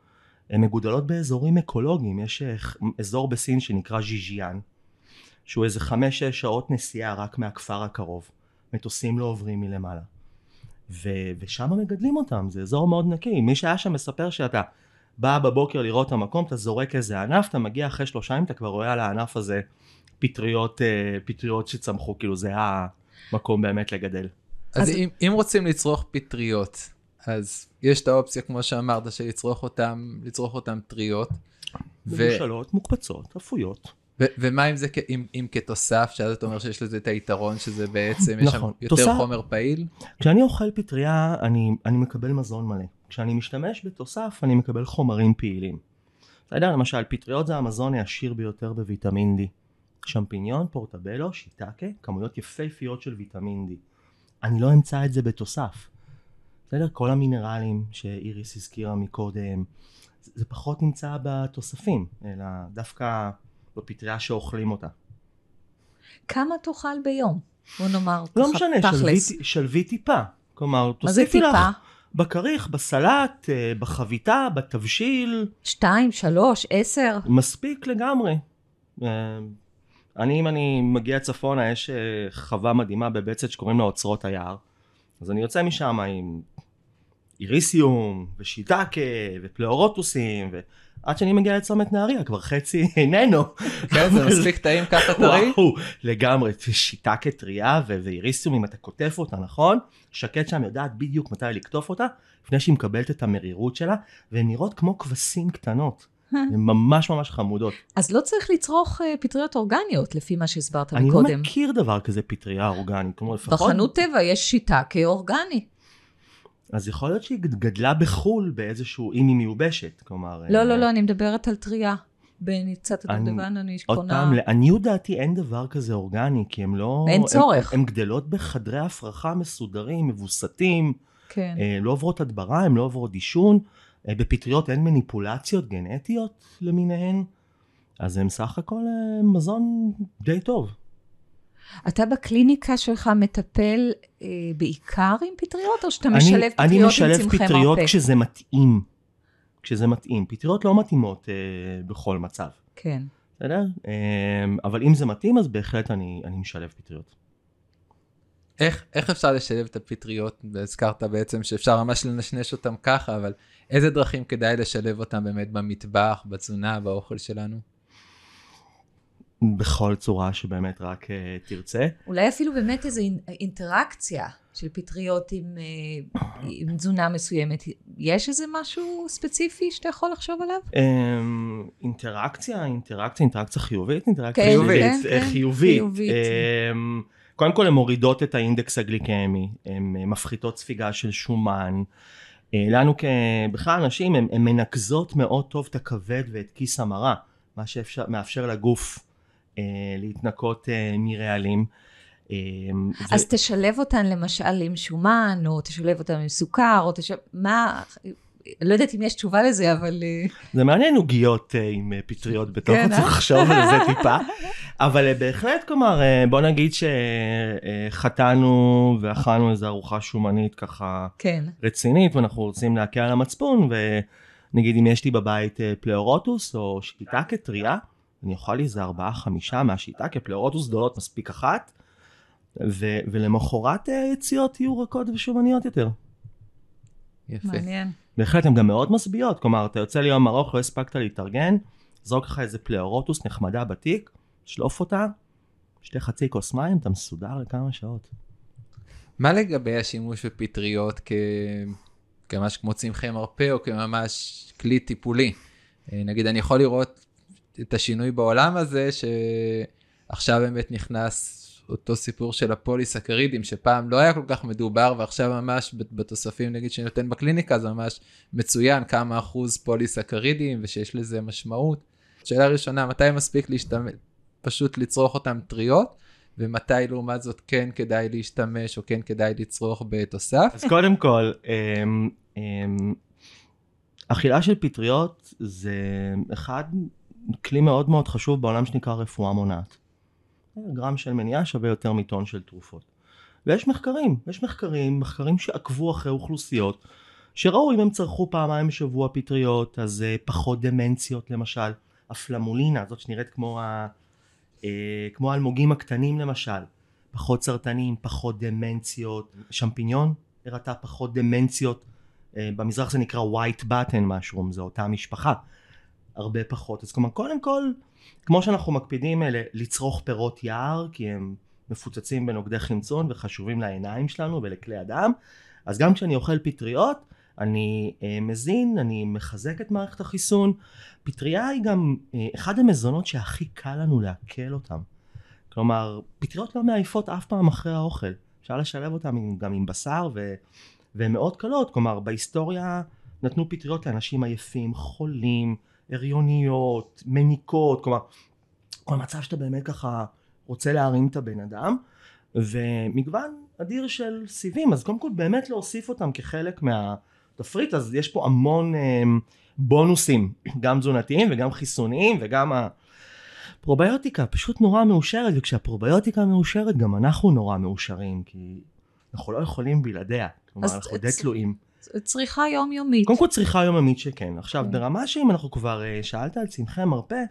הן מגודלות באזורים אקולוגיים, יש אזור בסין שנקרא ז'יז'יאן, שהוא איזה חמש-שש שעות נסיעה רק מהכפר הקרוב. מטוסים לא עוברים מלמעלה. ושם מגדלים אותם, זה אזור מאוד נקי. מי שהיה שם מספר שאתה בא בבוקר לראות את המקום, אתה זורק איזה ענף, אתה מגיע אחרי שלושה ימים, אתה כבר רואה על הענף הזה פטריות, אה, פטריות שצמחו, כאילו זה המקום באמת לגדל. אז, אז- אם, אם רוצים לצרוך פטריות, אז יש את האופציה, כמו שאמרת, של לצרוך אותם, לצרוך אותם טריות. ו- מבושלות, מוקפצות, אפויות. ו- ומה אם זה כ- אם, אם כתוסף, שאז אתה אומר שיש לזה את היתרון שזה בעצם, יש שם נכון. יותר תוסף- חומר פעיל? כשאני אוכל פטריה, אני, אני מקבל מזון מלא. כשאני משתמש בתוסף, אני מקבל חומרים פעילים. אתה יודע, למשל, פטריות זה המזון העשיר ביותר בוויטמין D. שמפיניון, פורטבלו, שיטקה, כמויות יפהפיות של ויטמין D. אני לא אמצא את זה בתוסף. בסדר? כל המינרלים שאיריס הזכירה מקודם, זה, פחות נמצא בתוספים, אלא דווקא בפטריה שאוכלים אותה. כמה תאכל ביום? בוא נאמר, לא משנה, תכלס. שלבי, שלבי טיפה. כלומר, מה זה תוסיפי לך טיפה? בכריך, בסלט, אה, בחביתה, בתבשיל, שתיים, שלוש, עשר? מספיק לגמרי. אה, אני, אם אני מגיע צפונה, יש אה, חווה מדהימה בבצת שקוראים לה אוצרות היער. אז אני יוצא משם עם איריסיום, ושיטקה, ופלאורוטוסים, ועד שאני מגיע לצומת נהריה, כבר חצי איננו. כן, זה מספיק טעים ככה טרי? וואו, לגמרי, שיטקה טריה ו- ואיריסיום, אם אתה קוטף אותה, נכון? שקד שם יודעת בדיוק מתי לקטוף אותה, לפני שהיא מקבלת את המרירות שלה, והן נראות כמו כבשים קטנות. הן ממש ממש חמודות. אז לא צריך לצרוך אה, פטריות אורגניות, לפי מה שהסברת אני לא מקודם. מכיר דבר כזה פטריה אורגנית, כלומר לפחות... בחנות טבע יש שיטה כאורגני. אז יכול להיות שהיא גדלה בחו"ל באיזשהו, אם היא מיובשת, כלומר... לא, אה, לא, לא, אני מדברת על טריה. בניצת הדובדבן אני עוד קונה... פעם, לעניות דעתי אין דבר כזה אורגני, כי הם לא... אין צורך. הם גדלות בחדרי הפרחה מסודרים, מבוסתים, כן. אה, לא עוברות הדברה, הן לא עוברות דישון. אה, בפטריות אין מניפולציות גנטיות למיניהן, אז הם סך הכל מזון די טוב. אתה בקליניקה שלך מטפל אה, בעיקר עם פטריות, או שאתה אני- משלב אני פטריות עם משלב צמחי פטריות מרפא? כשזה מתאים. כשזה מתאים. פטריות לא מתאימות אה, בכל מצב, כן. בסדר? אה, אבל אם זה מתאים אז בהחלט אני, אני משלב פטריות. איך, איך אפשר לשלב את הפטריות? והזכרת בעצם שאפשר ממש לנשנש אותם ככה, אבל איזה דרכים כדאי לשלב אותם באמת במטבח, בתזונה, באוכל שלנו? בכל צורה שבאמת רק uh, תרצה. אולי אפילו באמת איזו אינטראקציה של פטריות עם, uh, עם תזונה מסוימת. יש איזה משהו ספציפי שאתה יכול לחשוב עליו? Um, אינטראקציה, אינטראקציה, אינטראקציה חיובית, אינטראקציה כן, חיובית. כן, כן, חיובית. חיובית. Um, קודם כל הן מורידות את האינדקס הגליקמי, הן מפחיתות ספיגה של שומן. לנו בכלל אנשים, הן מנקזות מאוד טוב את הכבד ואת כיס המרה, מה שמאפשר לגוף אה, להתנקות אה, מרעלים. אה, אז ו... תשלב אותן למשל עם שומן, או תשלב אותן עם סוכר, או תשלב... מה... לא יודעת אם יש תשובה לזה, אבל... זה מעניין עוגיות עם פטריות בתוך, כן, צריך לחשוב על זה טיפה. אבל בהחלט, כלומר, בוא נגיד שחטאנו ואכלנו איזו ארוחה שומנית ככה כן. רצינית, ואנחנו רוצים להקל על המצפון, ונגיד אם יש לי בבית פלאורוטוס או שיטה כטריה, אני אוכל לי איזה ארבעה חמישה מהשיטה, כי הפלאורוטוס גדולות מספיק אחת, ו- ולמחרת אה, יציאות יהיו רכות ושומניות יותר. יפה. מעניין. בהחלט, הן גם מאוד משביעות, כלומר, אתה יוצא ליום ארוך, לא הספקת להתארגן, זרוק לך איזה פלאורוטוס נחמדה בתיק, שלוף אותה, שתי חצי כוס מים, אתה מסודר לכמה שעות. מה לגבי השימוש בפטריות כ... כממש כמו צמחי מרפא או כממש כלי טיפולי? אה, נגיד, אני יכול לראות את השינוי בעולם הזה, שעכשיו באמת נכנס אותו סיפור של הפוליסקרידים, שפעם לא היה כל כך מדובר, ועכשיו ממש בתוספים נגיד שאני נותן בקליניקה, זה ממש מצוין כמה אחוז פוליסקרידים, ושיש לזה משמעות. שאלה ראשונה, מתי מספיק להשתמש, פשוט לצרוך אותם טריות? ומתי לעומת זאת כן כדאי להשתמש או כן כדאי לצרוך בתוסף? אז קודם כל, אמ, אמ, אכילה של פטריות זה אחד כלי מאוד מאוד חשוב בעולם שנקרא רפואה מונעת. גרם של מניעה שווה יותר מטון של תרופות. ויש מחקרים, יש מחקרים, מחקרים שעקבו אחרי אוכלוסיות, שראו אם הם צרכו פעמיים בשבוע פטריות, אז uh, פחות דמנציות למשל, הפלמולינה, זאת שנראית כמו, ה, uh, כמו האלמוגים הקטנים למשל, פחות סרטנים, פחות דמנציות, שמפיניון הראתה פחות דמנציות, uh, במזרח זה נקרא white button mushroom, זו אותה משפחה, הרבה פחות. אז כלומר, קודם כל, כמו שאנחנו מקפידים אלה, לצרוך פירות יער, כי הם מפוצצים בנוגדי חמצון וחשובים לעיניים שלנו ולכלי הדם, אז גם כשאני אוכל פטריות, אני אה, מזין, אני מחזק את מערכת החיסון. פטריה היא גם אה, אחד המזונות שהכי קל לנו לעכל אותם. כלומר, פטריות לא מעייפות אף פעם אחרי האוכל. אפשר לשלב אותם גם עם בשר ו... והן מאוד קלות. כלומר, בהיסטוריה נתנו פטריות לאנשים עייפים, חולים, הריוניות, מניקות, כלומר, כל מצב שאתה באמת ככה רוצה להרים את הבן אדם, ומגוון אדיר של סיבים, אז קודם כל באמת להוסיף אותם כחלק מהתפריט, אז יש פה המון אה, בונוסים, גם תזונתיים וגם חיסוניים וגם הפרוביוטיקה פשוט נורא מאושרת, וכשהפרוביוטיקה מאושרת גם אנחנו נורא מאושרים, כי אנחנו לא יכולים בלעדיה, כלומר אנחנו די תלויים. צריכה יומיומית. קודם כל צריכה יומיומית שכן. עכשיו, כן. ברמה שאם אנחנו כבר uh, שאלת על צמחי מרפא,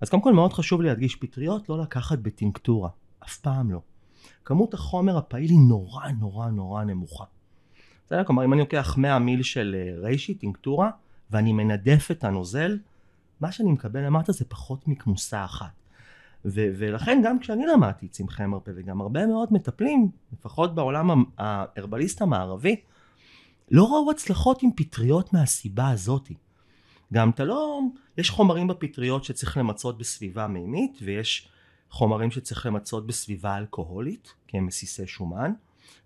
אז קודם כל מאוד חשוב להדגיש פטריות לא לקחת בטינקטורה. אף פעם לא. כמות החומר הפעיל היא נורא נורא נורא נמוכה. בסדר? כלומר, אם אני לוקח 100 מיל של uh, ריישי, טינקטורה, ואני מנדף את הנוזל, מה שאני מקבל למטה זה פחות מכמוסה אחת. ו- ולכן גם כשאני למדתי צמחי מרפא וגם הרבה מאוד מטפלים, לפחות בעולם ההרבליסט המערבי, לא ראו הצלחות עם פטריות מהסיבה הזאתי. גם אתה לא, יש חומרים בפטריות שצריך למצות בסביבה מימית ויש חומרים שצריך למצות בסביבה אלכוהולית כי הם מסיסי שומן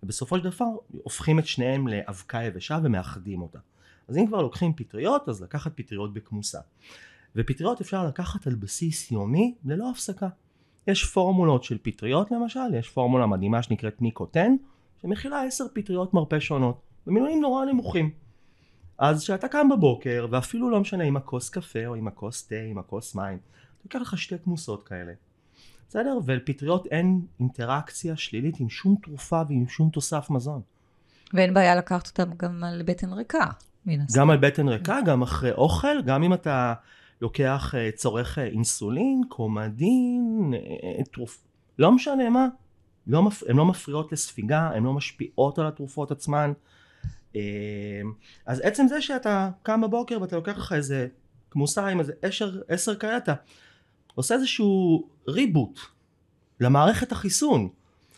ובסופו של דבר הופכים את שניהם לאבקה יבשה ומאחדים אותה. אז אם כבר לוקחים פטריות אז לקחת פטריות בכמוסה. ופטריות אפשר לקחת על בסיס יומי ללא הפסקה. יש פורמולות של פטריות למשל, יש פורמולה מדהימה שנקראת מיקוטן שמכילה עשר פטריות מרפא שונות. במינונים נורא נמוכים. אז כשאתה קם בבוקר, ואפילו לא משנה עם הכוס קפה או עם הכוס תה, עם הכוס מים, תיקח לך שתי כמוסות כאלה. בסדר? ולפטריות אין אינטראקציה שלילית עם שום תרופה ועם שום תוסף מזון. ואין בעיה לקחת אותם גם על בטן ריקה, מן הסתם. גם על בטן ריקה, גם אחרי אוכל, גם אם אתה לוקח, אה, צורך אה, אינסולין, קומדין, אה, תרופ... לא משנה מה, לא מפ... הן לא מפריעות לספיגה, הן לא משפיעות על התרופות עצמן. אה, אז עצם זה שאתה קם בבוקר ואתה לוקח לך איזה כמוסה עם איזה עשר, עשר כאלה, אתה עושה איזשהו ריבוט למערכת החיסון.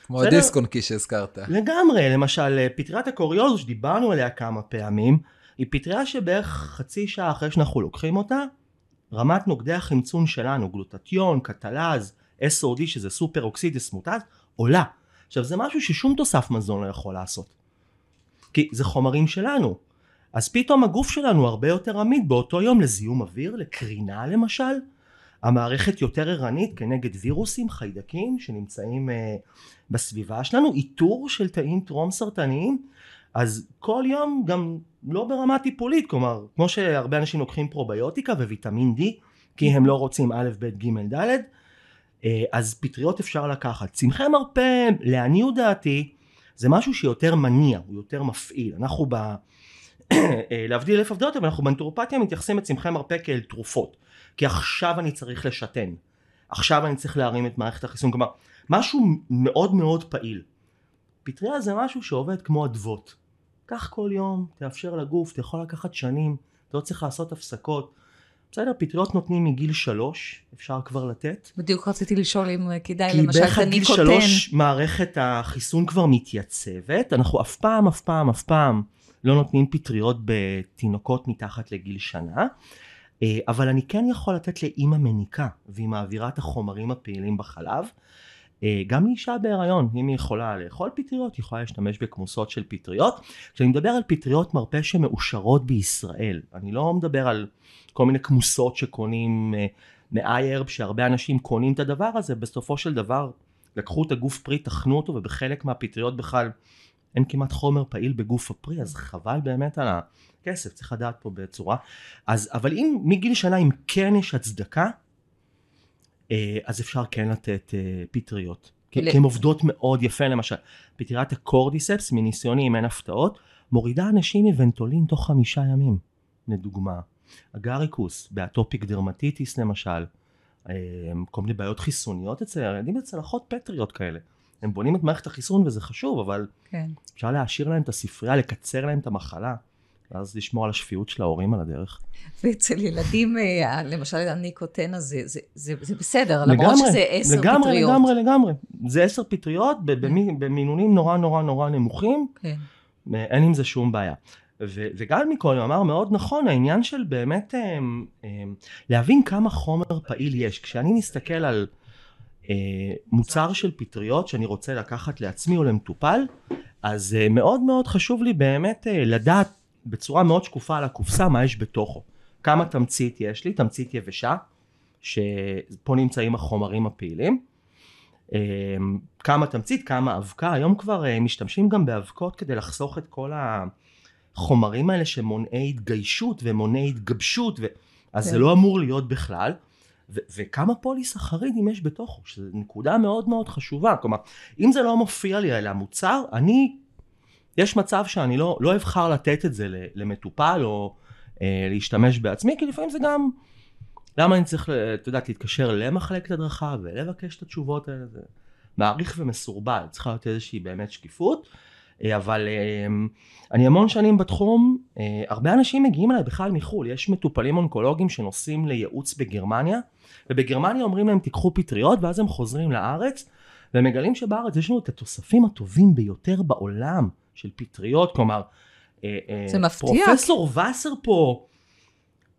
כמו בסדר? הדיסק און קי שהזכרת. לגמרי, למשל פטריית הקוריוז שדיברנו עליה כמה פעמים, היא פטריה שבערך חצי שעה אחרי שאנחנו לוקחים אותה, רמת נוגדי החמצון שלנו, גלוטטיון, קטלז, SOD שזה סופר אוקסידס מוטז, עולה. עכשיו זה משהו ששום תוסף מזון לא יכול לעשות. כי זה חומרים שלנו. אז פתאום הגוף שלנו הרבה יותר עמיד באותו יום לזיהום אוויר, לקרינה למשל. המערכת יותר ערנית כנגד וירוסים, חיידקים שנמצאים uh, בסביבה שלנו, איתור של תאים טרום סרטניים, אז כל יום גם לא ברמה טיפולית, כלומר, כמו שהרבה אנשים לוקחים פרוביוטיקה וויטמין D, כי הם לא רוצים א', ב', ג', ד', אה, אז פטריות אפשר לקחת. צמחי מרפא, לעניות דעתי, זה משהו שיותר מניע, הוא יותר מפעיל. אנחנו ב... אה, להבדיל אלף הבדלות, אבל אנחנו באנתרופתיה מתייחסים לצמחי מרפא כאל תרופות. כי עכשיו אני צריך לשתן. עכשיו אני צריך להרים את מערכת החיסון. כלומר, משהו מאוד מאוד פעיל. פטריה זה משהו שעובד כמו אדוות. קח כל יום, תאפשר לגוף, אתה יכול לקחת שנים, אתה לא צריך לעשות הפסקות. בסדר, פטריות נותנים מגיל שלוש, אפשר כבר לתת. בדיוק רציתי לשאול אם כדאי כי למשל בערך את עד גיל הניקוטן. שלוש מערכת החיסון כבר מתייצבת, אנחנו אף פעם, אף פעם, אף פעם לא נותנים פטריות בתינוקות מתחת לגיל שנה, אה, אבל אני כן יכול לתת לאימא מניקה, והיא מעבירה את החומרים הפעילים בחלב. אה, גם לאישה בהיריון, אם היא יכולה לאכול פטריות, היא יכולה להשתמש בכמוסות של פטריות. כשאני מדבר על פטריות מרפא שמאושרות בישראל, אני לא מדבר על כל מיני כמוסות שקונים אה, מ-iHerb, שהרבה אנשים קונים את הדבר הזה, בסופו של דבר לקחו את הגוף פרי, טחנו אותו, ובחלק מהפטריות בכלל אין כמעט חומר פעיל בגוף הפרי, אז חבל באמת על הכסף, צריך לדעת פה בצורה. אז, אבל אם מגיל שנה, אם כן יש הצדקה, אז אפשר כן לתת אה, פטריות. ל- כי הן עובדות מאוד יפה, למשל, פטריית הקורדיספס, מניסיוני אם אין הפתעות, מורידה אנשים מוונטולין תוך חמישה ימים, לדוגמה. הגריקוס, באטופיק דרמטיטיס למשל, אה, כל מיני בעיות חיסוניות אצל הילדים, זה צלחות פטריות כאלה. הם בונים את מערכת החיסון וזה חשוב, אבל כן. אפשר להעשיר להם את הספרייה, לקצר להם את המחלה, ואז לשמור על השפיות של ההורים על הדרך. ואצל ילדים, אה, למשל הניקוטן הזה, זה, זה, זה בסדר, למרות לגמרי, שזה עשר לגמרי, פטריות. לגמרי, לגמרי. זה עשר פטריות במי- במינונים נורא נורא נורא נמוכים, כן. אין עם זה שום בעיה. ו- וגל מקודם אמר מאוד נכון, העניין של באמת אמ, אמ, להבין כמה חומר פעיל יש. כשאני מסתכל על אה, מוצר של פטריות שאני רוצה לקחת לעצמי או למטופל, אז אה, מאוד מאוד חשוב לי באמת אה, לדעת בצורה מאוד שקופה על הקופסה מה יש בתוכו. כמה תמצית יש לי, תמצית יבשה, שפה נמצאים החומרים הפעילים. אה, כמה תמצית, כמה אבקה, היום כבר אה, משתמשים גם באבקות כדי לחסוך את כל החומרים האלה שמונעי התגיישות ומונעי התגבשות, ו... אז כן. זה לא אמור להיות בכלל. ו- וכמה פוליסחרידים יש בתוכו, שזו נקודה מאוד מאוד חשובה. כלומר, אם זה לא מופיע לי על המוצר, אני, יש מצב שאני לא, לא אבחר לתת את זה למטופל או אה, להשתמש בעצמי, כי לפעמים זה גם, למה אני צריך, ל- את יודעת, להתקשר למחלקת הדרכה ולבקש את התשובות האלה, זה מעריך ומסורבל, צריכה להיות איזושהי באמת שקיפות. אה, אבל אה, אני המון שנים בתחום, אה, הרבה אנשים מגיעים אליי בכלל מחו"ל, יש מטופלים אונקולוגיים שנוסעים לייעוץ בגרמניה, ובגרמניה אומרים להם תיקחו פטריות, ואז הם חוזרים לארץ, ומגלים שבארץ יש לנו את התוספים הטובים ביותר בעולם של פטריות, כלומר, אה, אה, זה מפתיע. פרופסור וסר פה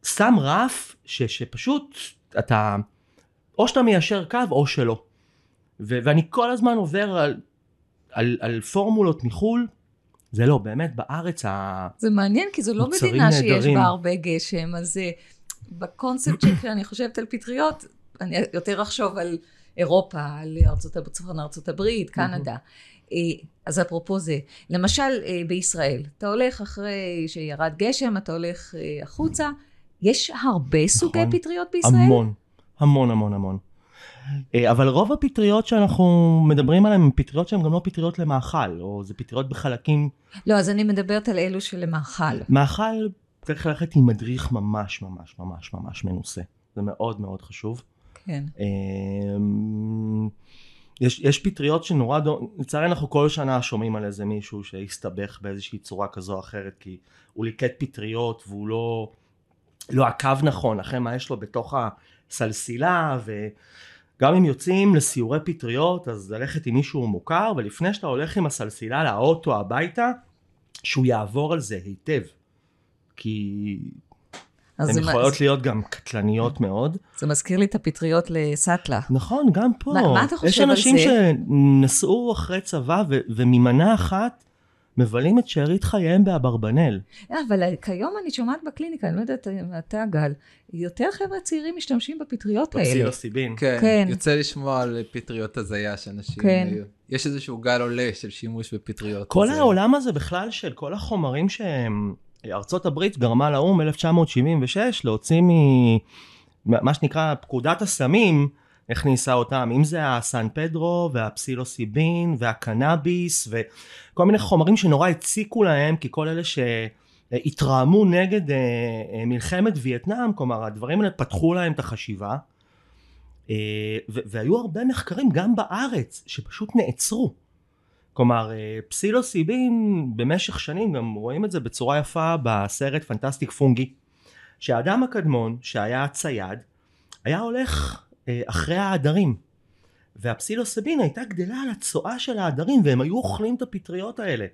שם רף ש, שפשוט אתה, או שאתה מיישר קו או שלא. ו- ואני כל הזמן עובר על, על, על פורמולות מחו"ל, זה לא, באמת בארץ ה... זה מעניין, כי זו לא מדינה שיש נהדרים. בה הרבה גשם, אז אה, בקונספט שלי, חושבת על פטריות, אני יותר אחשוב על אירופה, ארצות, הברית, קנדה. אה, אז אפרופו זה, למשל אה, בישראל, אתה הולך אחרי שירד גשם, אתה הולך אה, החוצה, יש הרבה סוגי נכון. פטריות בישראל? המון, המון המון המון. אבל רוב הפטריות שאנחנו מדברים עליהן הן פטריות שהן גם לא פטריות למאכל, או זה פטריות בחלקים. לא, אז אני מדברת על אלו שלמאכל. מאכל צריך ללכת עם מדריך ממש ממש ממש ממש מנוסה. זה מאוד מאוד חשוב. כן. אמ, יש, יש פטריות שנורא דו... לצערי אנחנו כל שנה שומעים על איזה מישהו שהסתבך באיזושהי צורה כזו או אחרת כי הוא ליקט פטריות והוא לא, לא עקב נכון אחרי מה יש לו בתוך הסלסילה וגם אם יוצאים לסיורי פטריות אז ללכת עם מישהו מוכר ולפני שאתה הולך עם הסלסילה לאוטו הביתה שהוא יעבור על זה היטב כי הן יכולות מ- להיות גם קטלניות מאוד זה מזכיר לי את הפטריות לסאטלה. נכון, גם פה. מה- מה אתה יש חושב על אנשים זה? שנסעו אחרי צבא ו- וממנה אחת מבלים את שארית חייהם באברבנל. אה, אבל כיום אני שומעת בקליניקה, אני לא יודעת אם אתה גל, יותר חבר'ה צעירים משתמשים בפטריות האלה. בפסילוסיבין. כן, כן. יוצא לשמוע על פטריות הזיה שאנשים... כן. יש איזשהו גל עולה של שימוש בפטריות. כל הזיה. העולם הזה בכלל של כל החומרים שארצות הברית גרמה לאו"ם 1976 להוציא מ... מה שנקרא פקודת הסמים, הכניסה אותם, אם זה הסן פדרו והפסילוסיבין והקנאביס וכל מיני חומרים שנורא הציקו להם כי כל אלה שהתרעמו נגד אה, אה, מלחמת וייטנאם, כלומר הדברים האלה פתחו להם את החשיבה אה, והיו הרבה מחקרים גם בארץ שפשוט נעצרו. כלומר אה, פסילוסיבין במשך שנים גם רואים את זה בצורה יפה בסרט פנטסטיק פונגי שהאדם הקדמון שהיה צייד היה הולך אה, אחרי העדרים והפסילוסיבין הייתה גדלה על הצואה של העדרים והם היו אוכלים את הפטריות האלה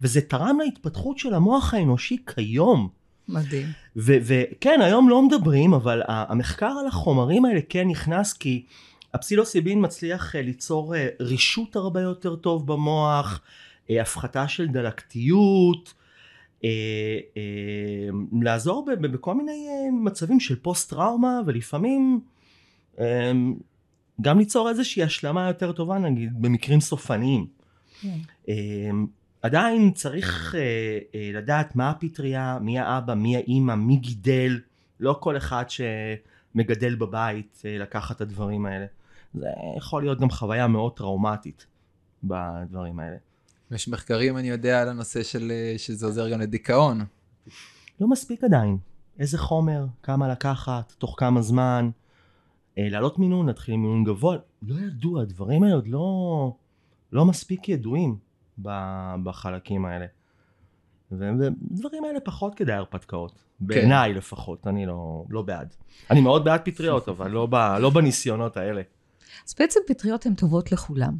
וזה תרם להתפתחות של המוח האנושי כיום מדהים. וכן היום לא מדברים אבל המחקר על החומרים האלה כן נכנס כי הפסילוסיבין מצליח אה, ליצור אה, רישות הרבה יותר טוב במוח, אה, הפחתה של דלקתיות, לעזור בכל מיני מצבים של פוסט טראומה ולפעמים גם ליצור איזושהי השלמה יותר טובה נגיד במקרים סופניים. כן. עדיין צריך לדעת מה הפטריה, מי האבא, מי האימא, מי גידל, לא כל אחד שמגדל בבית אה, לקחת את הדברים האלה. זה יכול להיות גם חוויה מאוד טראומטית בדברים האלה. יש מחקרים, אני יודע, על הנושא של אה, שזה עוזר גם לדיכאון. לא מספיק עדיין. איזה חומר, כמה לקחת, תוך כמה זמן, אה, לעלות מינון, להתחיל עם מינון גבוה, לא ידוע, הדברים האלה עוד לא, לא מספיק ידועים בחלקים האלה. ודברים האלה פחות כדאי הרפתקאות, בעיניי לפחות, אני לא, לא בעד. אני מאוד בעד פטריות, אבל לא, ב, לא בניסיונות האלה. אז בעצם פטריות הן טובות לכולם.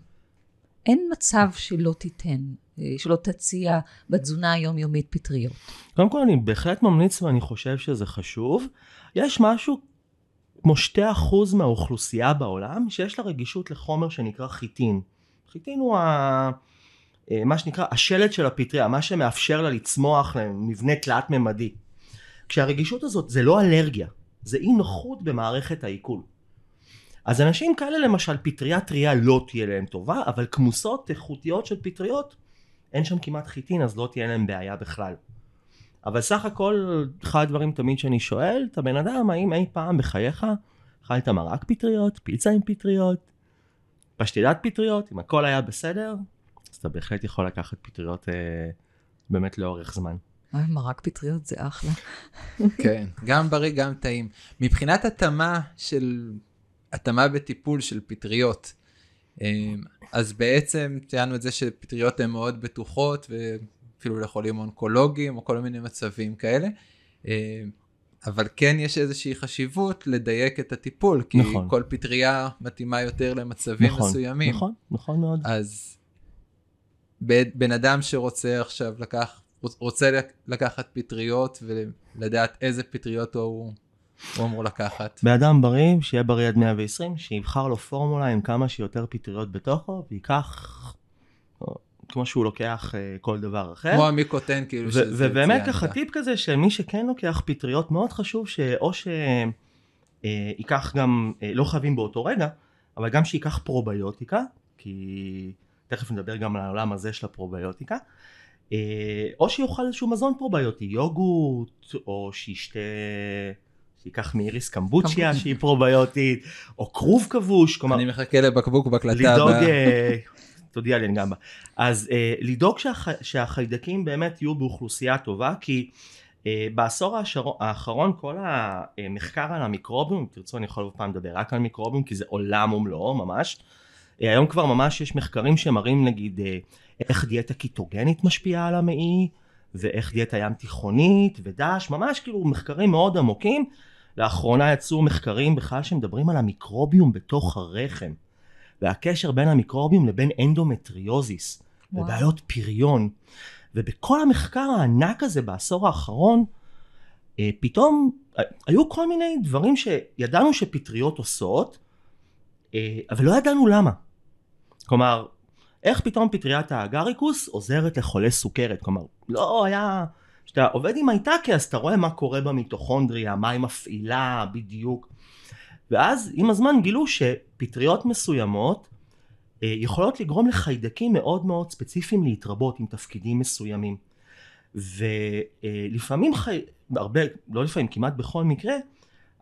אין מצב שלא תיתן, אה, שלא תציע בתזונה היומיומית פטריות. קודם כל אני בהחלט ממליץ ואני חושב שזה חשוב. יש משהו כמו 2% מהאוכלוסייה בעולם שיש לה רגישות לחומר שנקרא חיטין. חיטין הוא ה... אה, מה שנקרא השלד של הפטריה, מה שמאפשר לה לצמוח למבנה תלת ממדי. כשהרגישות הזאת זה לא אלרגיה, זה אי נוחות במערכת העיכול. אז אנשים כאלה למשל פטריה טריה לא תהיה להם טובה, אבל כמוסות איכותיות של פטריות אין שם כמעט חיטין אז לא תהיה להם בעיה בכלל. אבל סך הכל אחד הדברים תמיד שאני שואל את הבן אדם האם אי פעם בחייך אכלת מרק פטריות, פיצה עם פטריות, פשטידת פטריות, אם הכל היה בסדר אז אתה בהחלט יכול לקחת פטריות אה, באמת לאורך זמן. אה, מרק פטריות זה אחלה. כן, גם בריא, גם טעים. מבחינת התאמה של, התאמה בטיפול של פטריות, אמ, אז בעצם ציינו את זה שפטריות הן מאוד בטוחות, ואפילו לחולים אונקולוגיים או כל מיני מצבים כאלה. אמ, אבל כן יש איזושהי חשיבות לדייק את הטיפול, כי נכון. כל פטריה מתאימה יותר למצבים נכון, מסוימים. נכון, נכון מאוד. אז בן אדם שרוצה עכשיו לקח, רוצה לק- לקחת פטריות ולדעת איזה פטריות הוא, הוא אמור לקחת. באדם בריא, שיהיה בריא עד 120, שיבחר לו פורמולה עם כמה שיותר פטריות בתוכו, וייקח, כמו שהוא לוקח אה, כל דבר אחר. כמו המיקוטן כאילו ו- שזה ובאמת. ככה טיפ כזה שמי שכן לוקח פטריות מאוד חשוב שאו שייקח גם אה, לא חייבים באותו רגע אבל גם שייקח פרוביוטיקה כי תכף נדבר גם על העולם הזה של הפרוביוטיקה אה, או שיאכל איזשהו מזון פרוביוטי יוגורט או שישתה שייקח מאיריס קמבוצ'יה. שהיא פרוביוטית או כרוב כבוש כלומר אני מחכה לבקבוק בהקלטה לדאוג, הבאה. אה, תודיע לי אני גם בה. אז אה, לדאוג שהח, שהחיידקים באמת יהיו באוכלוסייה טובה, כי אה, בעשור האחר- האחרון כל המחקר על המיקרוביום, אם תרצו אני יכול עוד פעם לדבר רק על מיקרוביום, כי זה עולם ומלואו ממש, אה, היום כבר ממש יש מחקרים שמראים נגיד אה, איך דיאטה קטוגנית משפיעה על המעי, ואיך דיאטה ים תיכונית ו-DASH, ממש כאילו מחקרים מאוד עמוקים. לאחרונה יצאו מחקרים בכלל שמדברים על המיקרוביום בתוך הרחם, והקשר בין המיקרוביום לבין אנדומטריוזיס, וואו. ובעיות פריון. ובכל המחקר הענק הזה בעשור האחרון, אה, פתאום אה, היו כל מיני דברים שידענו שפטריות עושות, אה, אבל לא ידענו למה. כלומר, איך פתאום פטריית האגריקוס עוזרת לחולי סוכרת? כלומר, לא היה... כשאתה עובד עם הייטקי אז אתה רואה מה קורה במיטוכונדריה, מה היא מפעילה בדיוק. ואז עם הזמן גילו שפטריות מסוימות אה, יכולות לגרום לחיידקים מאוד מאוד ספציפיים להתרבות עם תפקידים מסוימים. ולפעמים, חי... הרבה, לא לפעמים, כמעט בכל מקרה,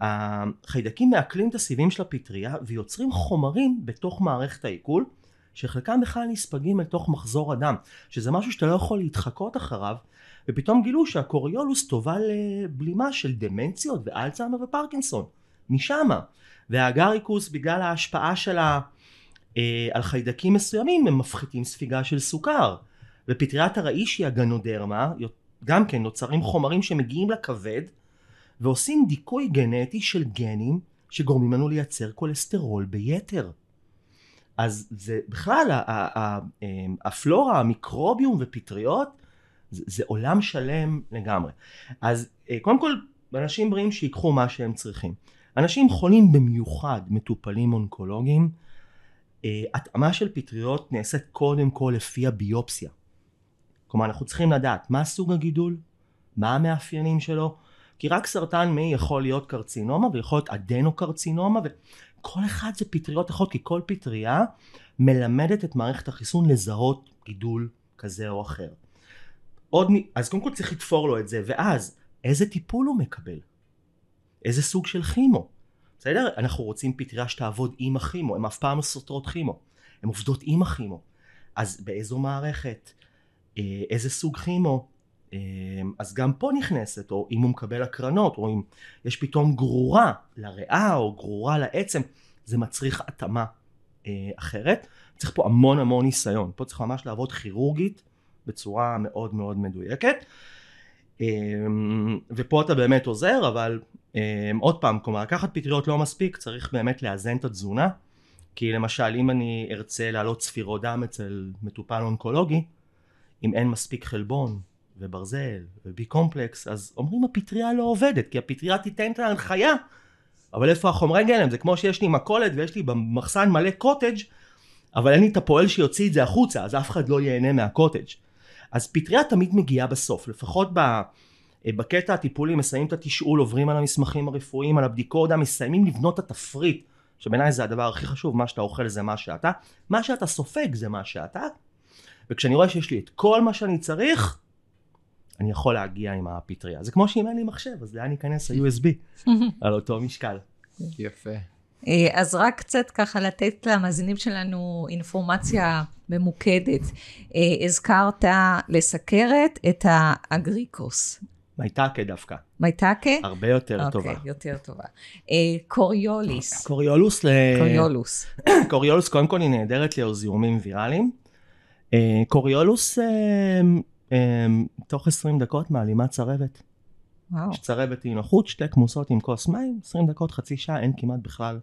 החיידקים מעכלים את הסיבים של הפטריה ויוצרים חומרים בתוך מערכת העיכול שחלקם בכלל נספגים אל תוך מחזור הדם שזה משהו שאתה לא יכול להתחקות אחריו ופתאום גילו שהקוריולוס טובה לבלימה של דמנציות ואלצהיימר ופרקינסון משמה והאגריקוס בגלל ההשפעה שלה אה, על חיידקים מסוימים הם מפחיתים ספיגה של סוכר ופטריית הרעישי הגנודרמה גם כן נוצרים חומרים שמגיעים לכבד ועושים דיכוי גנטי של גנים שגורמים לנו לייצר כולסטרול ביתר. אז זה בכלל ה- ה- ה- אמ, הפלורה, המיקרוביום ופטריות זה, זה עולם שלם לגמרי. אז אה, קודם כל אנשים בריאים שיקחו מה שהם צריכים. אנשים חולים במיוחד מטופלים אונקולוגיים אה, התאמה של פטריות נעשית קודם כל לפי הביופסיה. כלומר אנחנו צריכים לדעת מה סוג הגידול, מה המאפיינים שלו, כי רק סרטן מעי יכול להיות קרצינומה ויכול להיות אדנוקרצינומה וכל אחד זה פטריות אחרות כי כל פטריה מלמדת את מערכת החיסון לזהות גידול כזה או אחר. עוד, אז קודם כל צריך לתפור לו את זה ואז איזה טיפול הוא מקבל? איזה סוג של כימו? בסדר? אנחנו רוצים פטריה שתעבוד עם הכימו, הן אף פעם לא סותרות כימו, הן עובדות עם הכימו. אז באיזו מערכת? אה, איזה סוג כימו? אה, אז גם פה נכנסת, או אם הוא מקבל הקרנות, או אם יש פתאום גרורה לריאה או גרורה לעצם, זה מצריך התאמה אה, אחרת. צריך פה המון המון ניסיון, פה צריך ממש לעבוד כירורגית בצורה מאוד מאוד מדויקת. אה, ופה אתה באמת עוזר, אבל אה, עוד פעם, כלומר לקחת פטריות לא מספיק, צריך באמת לאזן את התזונה. כי למשל אם אני ארצה להעלות ספירות דם אצל מטופל אונקולוגי, אם אין מספיק חלבון וברזל ובי קומפלקס, אז אומרים הפטריה לא עובדת, כי הפטריה תיתן את ההנחיה, אבל איפה החומרי גלם? זה כמו שיש לי מכולת ויש לי במחסן מלא קוטג', אבל אין לי את הפועל שיוציא את זה החוצה, אז אף אחד לא ייהנה מהקוטג'. אז פטריה תמיד מגיעה בסוף, לפחות ב... בקטע הטיפולי מסיימים את התשאול, עוברים על המסמכים הרפואיים, על הבדיקות, מסיימים לבנות את התפריט, שבעיניי זה הדבר הכי חשוב, מה שאתה אוכל זה מה שאתה, מה שאתה סופג זה מה שאתה, וכשאני רואה שיש לי את כל מה שאני צריך, אני יכול להגיע עם הפטריה. זה כמו שאם אין לי מחשב, אז לאן ייכנס ה-USB על אותו משקל. יפה. אה, אז רק קצת ככה לתת למאזינים שלנו אינפורמציה ממוקדת. אה, הזכרת לסכרת את האגריקוס. מייטקה דווקא, מייטקה? הרבה יותר טובה. אוקיי, יותר טובה. אה, קוריוליס. קוריולוס, ל... קוריולוס. קוריולוס קודם כל היא נהדרת לזיהומים ויראליים. קוריולוס תוך 20 דקות מעלימה צרבת. וואו. יש צרבת אי נוחות, שתי כמוסות עם כוס מים, 20 דקות, חצי שעה, אין כמעט בכלל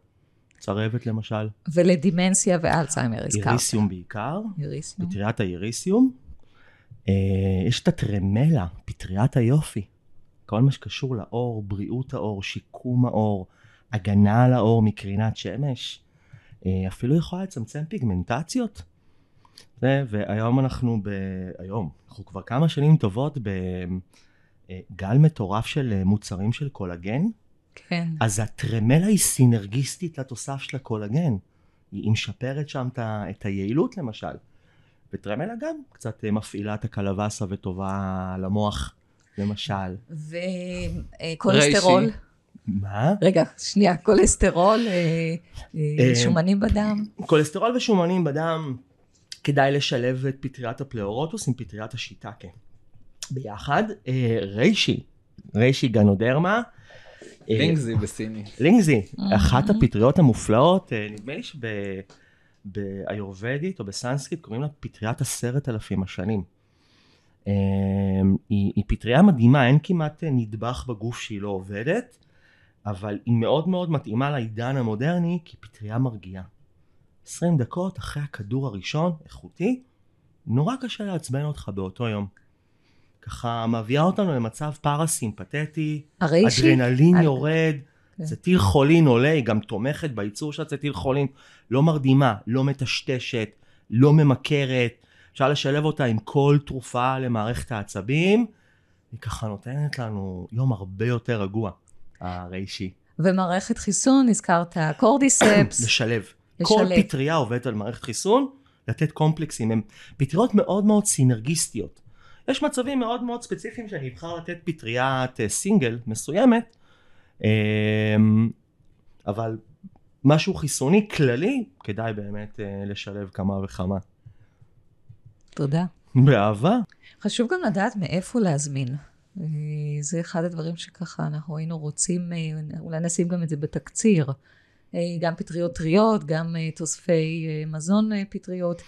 צרבת למשל. ולדימנציה ואלצהיימר הזכרת. איריסיום בעיקר, איריסיום. פטריית האיריסיום. אה, יש את הטרמלה, פטריית היופי. כל מה שקשור לאור, בריאות האור, שיקום האור, הגנה על האור מקרינת שמש. אה, אפילו יכולה לצמצם פיגמנטציות. זה, והיום אנחנו ב... היום, אנחנו כבר כמה שנים טובות בגל מטורף של אה, מוצרים של קולגן. כן. אז הטרמלה היא סינרגיסטית לתוסף של הקולגן. היא משפרת שם את היעילות למשל. וטרמלה גם קצת אה, מפעילה את הקלווסה וטובה למוח, למשל. וכולסטרול. ריישי. מה? רגע, שנייה, כולסטרול, אה, אה, אה, שומנים בדם. כולסטרול ושומנים בדם, כדאי לשלב את פטריית הפלאורוטוס עם פטריית השיטקה. ביחד, אה, ריישי, ריישי גנודרמה. אה, לינגזי בסינית. לינגזי, אחת הפטריות המופלאות, אה, נדמה לי באיורבדית או בסנסקריט קוראים לה פטריית עשרת אלפים השנים. היא, היא פטריה מדהימה, אין כמעט נדבך בגוף שהיא לא עובדת, אבל היא מאוד מאוד מתאימה לעידן המודרני כי פטריה מרגיעה. 20 דקות אחרי הכדור הראשון, איכותי, נורא קשה לעצבן אותך באותו יום. ככה מביאה אותנו למצב פרסימפטטי, אדרנלין על... יורד, כן. צטיל חולין עולה, היא גם תומכת בייצור של הצטיל חולין, לא מרדימה, לא מטשטשת, לא ממכרת, אפשר לשלב אותה עם כל תרופה למערכת העצבים, היא ככה נותנת לנו יום הרבה יותר רגוע, הריישי. ומערכת חיסון, הזכרת קורדיספס. לשלב. לשלב. כל פטריה עובדת על מערכת חיסון, לתת קומפלקסים, הן פטריות מאוד מאוד סינרגיסטיות. יש מצבים מאוד מאוד ספציפיים שאני אבחר לתת פטריית אה, סינגל מסוימת, אמ, אבל משהו חיסוני כללי, כדאי באמת אה, לשלב כמה וכמה. תודה. באהבה. חשוב גם לדעת מאיפה להזמין. אה, זה אחד הדברים שככה אנחנו היינו רוצים, אולי נשים גם את זה בתקציר. גם פטריות טריות, גם תוספי מזון פטריות.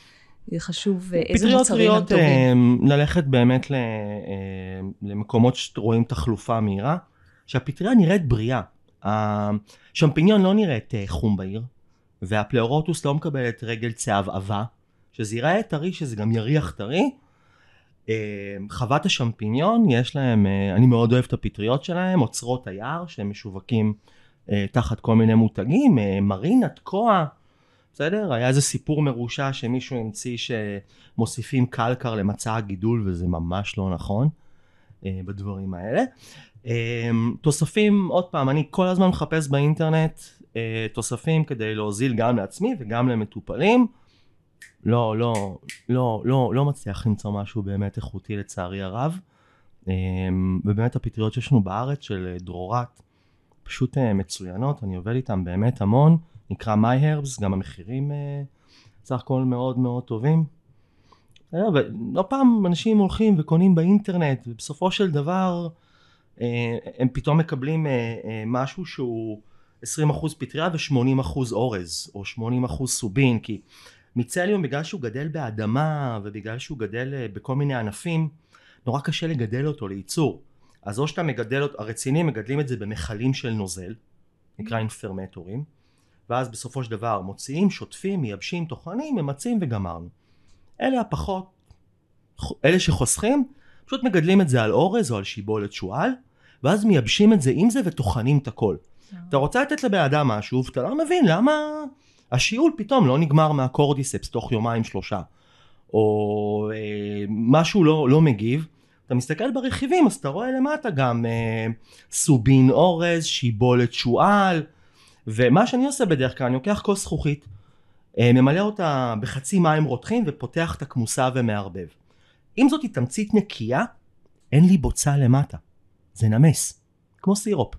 חשוב איזה מוצרים הם טובים. ללכת באמת למקומות שרואים תחלופה מהירה. שהפטריה נראית בריאה. השמפיניון לא נראית אה, חום בעיר, והפלאורוטוס לא מקבלת רגל צהבהבה, שזה ייראה טרי, שזה גם יריח טרי. אה, חוות השמפיניון, יש להם, אה, אני מאוד אוהב את הפטריות שלהם, אוצרות היער, שהם משווקים תחת כל מיני מותגים, מרינה, תקוע, בסדר? היה איזה סיפור מרושע שמישהו המציא שמוסיפים קלקר למצע הגידול, וזה ממש לא נכון בדברים האלה. אמ, תוספים, עוד פעם, אני כל הזמן מחפש באינטרנט אה, תוספים כדי להוזיל גם לעצמי וגם למטופלים. לא, לא, לא, לא, לא מצליח למצוא משהו באמת איכותי לצערי הרב. אמ, ובאמת הפטריות שיש לנו בארץ של דרורת פשוט אה, מצוינות, אני עובד איתם באמת המון, נקרא MyHerbs, גם המחירים אה, סך הכל מאוד מאוד טובים. ולא פעם אנשים הולכים וקונים באינטרנט, ובסופו של דבר אה, הם פתאום מקבלים אה, אה, משהו שהוא 20% פטריה ו-80% אורז או 80% סובין כי מיצליום בגלל שהוא גדל באדמה ובגלל שהוא גדל בכל מיני ענפים נורא קשה לגדל אותו לייצור אז או שאתה מגדל אותו, הרציניים מגדלים את זה במכלים של נוזל נקרא אינפרמטורים ואז בסופו של דבר מוציאים, שוטפים, מייבשים, טוחנים, ממצים וגמרנו. אלה הפחות אלה שחוסכים פשוט מגדלים את זה על אורז או על שיבולת שועל ואז מייבשים את זה עם זה וטוחנים את הכל. אתה רוצה לתת לבן אדם משהו ואתה לא מבין למה השיעול פתאום לא נגמר מהקורדיספס תוך יומיים שלושה. או אה, משהו לא, לא מגיב. אתה מסתכל ברכיבים אז אתה רואה למטה גם אה, סובין אורז, שיבולת שועל ומה שאני עושה בדרך כלל אני לוקח כוס זכוכית אה, ממלא אותה בחצי מים רותחים ופותח את הכמוסה ומערבב. אם זאת היא תמצית נקייה אין לי בוצה למטה זה נמס, כמו סירופ.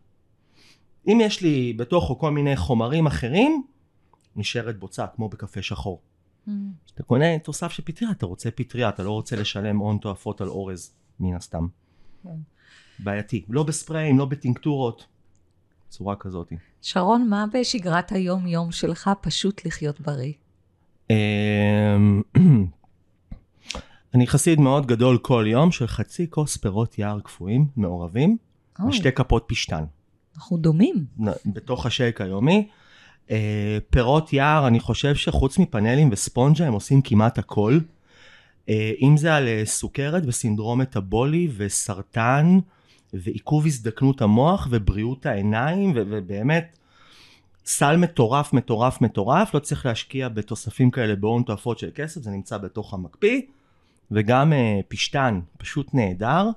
אם יש לי בתוכו כל מיני חומרים אחרים, נשארת בוצה, כמו בקפה שחור. Mm. כשאתה קונה תוסף של פטריה, אתה רוצה פטריה, אתה לא רוצה לשלם הון תועפות על אורז, מן הסתם. כן. בעייתי. לא בספריים, לא בטינקטורות, צורה כזאת. שרון, מה בשגרת היום-יום שלך פשוט לחיות בריא? אמ, אני חסיד מאוד גדול כל יום של חצי כוס פירות יער קפואים, מעורבים, oh. ושתי כפות פשטן. אנחנו דומים. בתוך השייק היומי. Uh, פירות יער, אני חושב שחוץ מפאנלים וספונג'ה הם עושים כמעט הכל. Uh, אם זה על uh, סוכרת וסינדרום מטאבולי וסרטן ועיכוב הזדקנות המוח ובריאות העיניים ו- ובאמת סל מטורף מטורף מטורף, לא צריך להשקיע בתוספים כאלה בהון תועפות של כסף, זה נמצא בתוך המקפיא. וגם uh, פשטן, פשוט נהדר.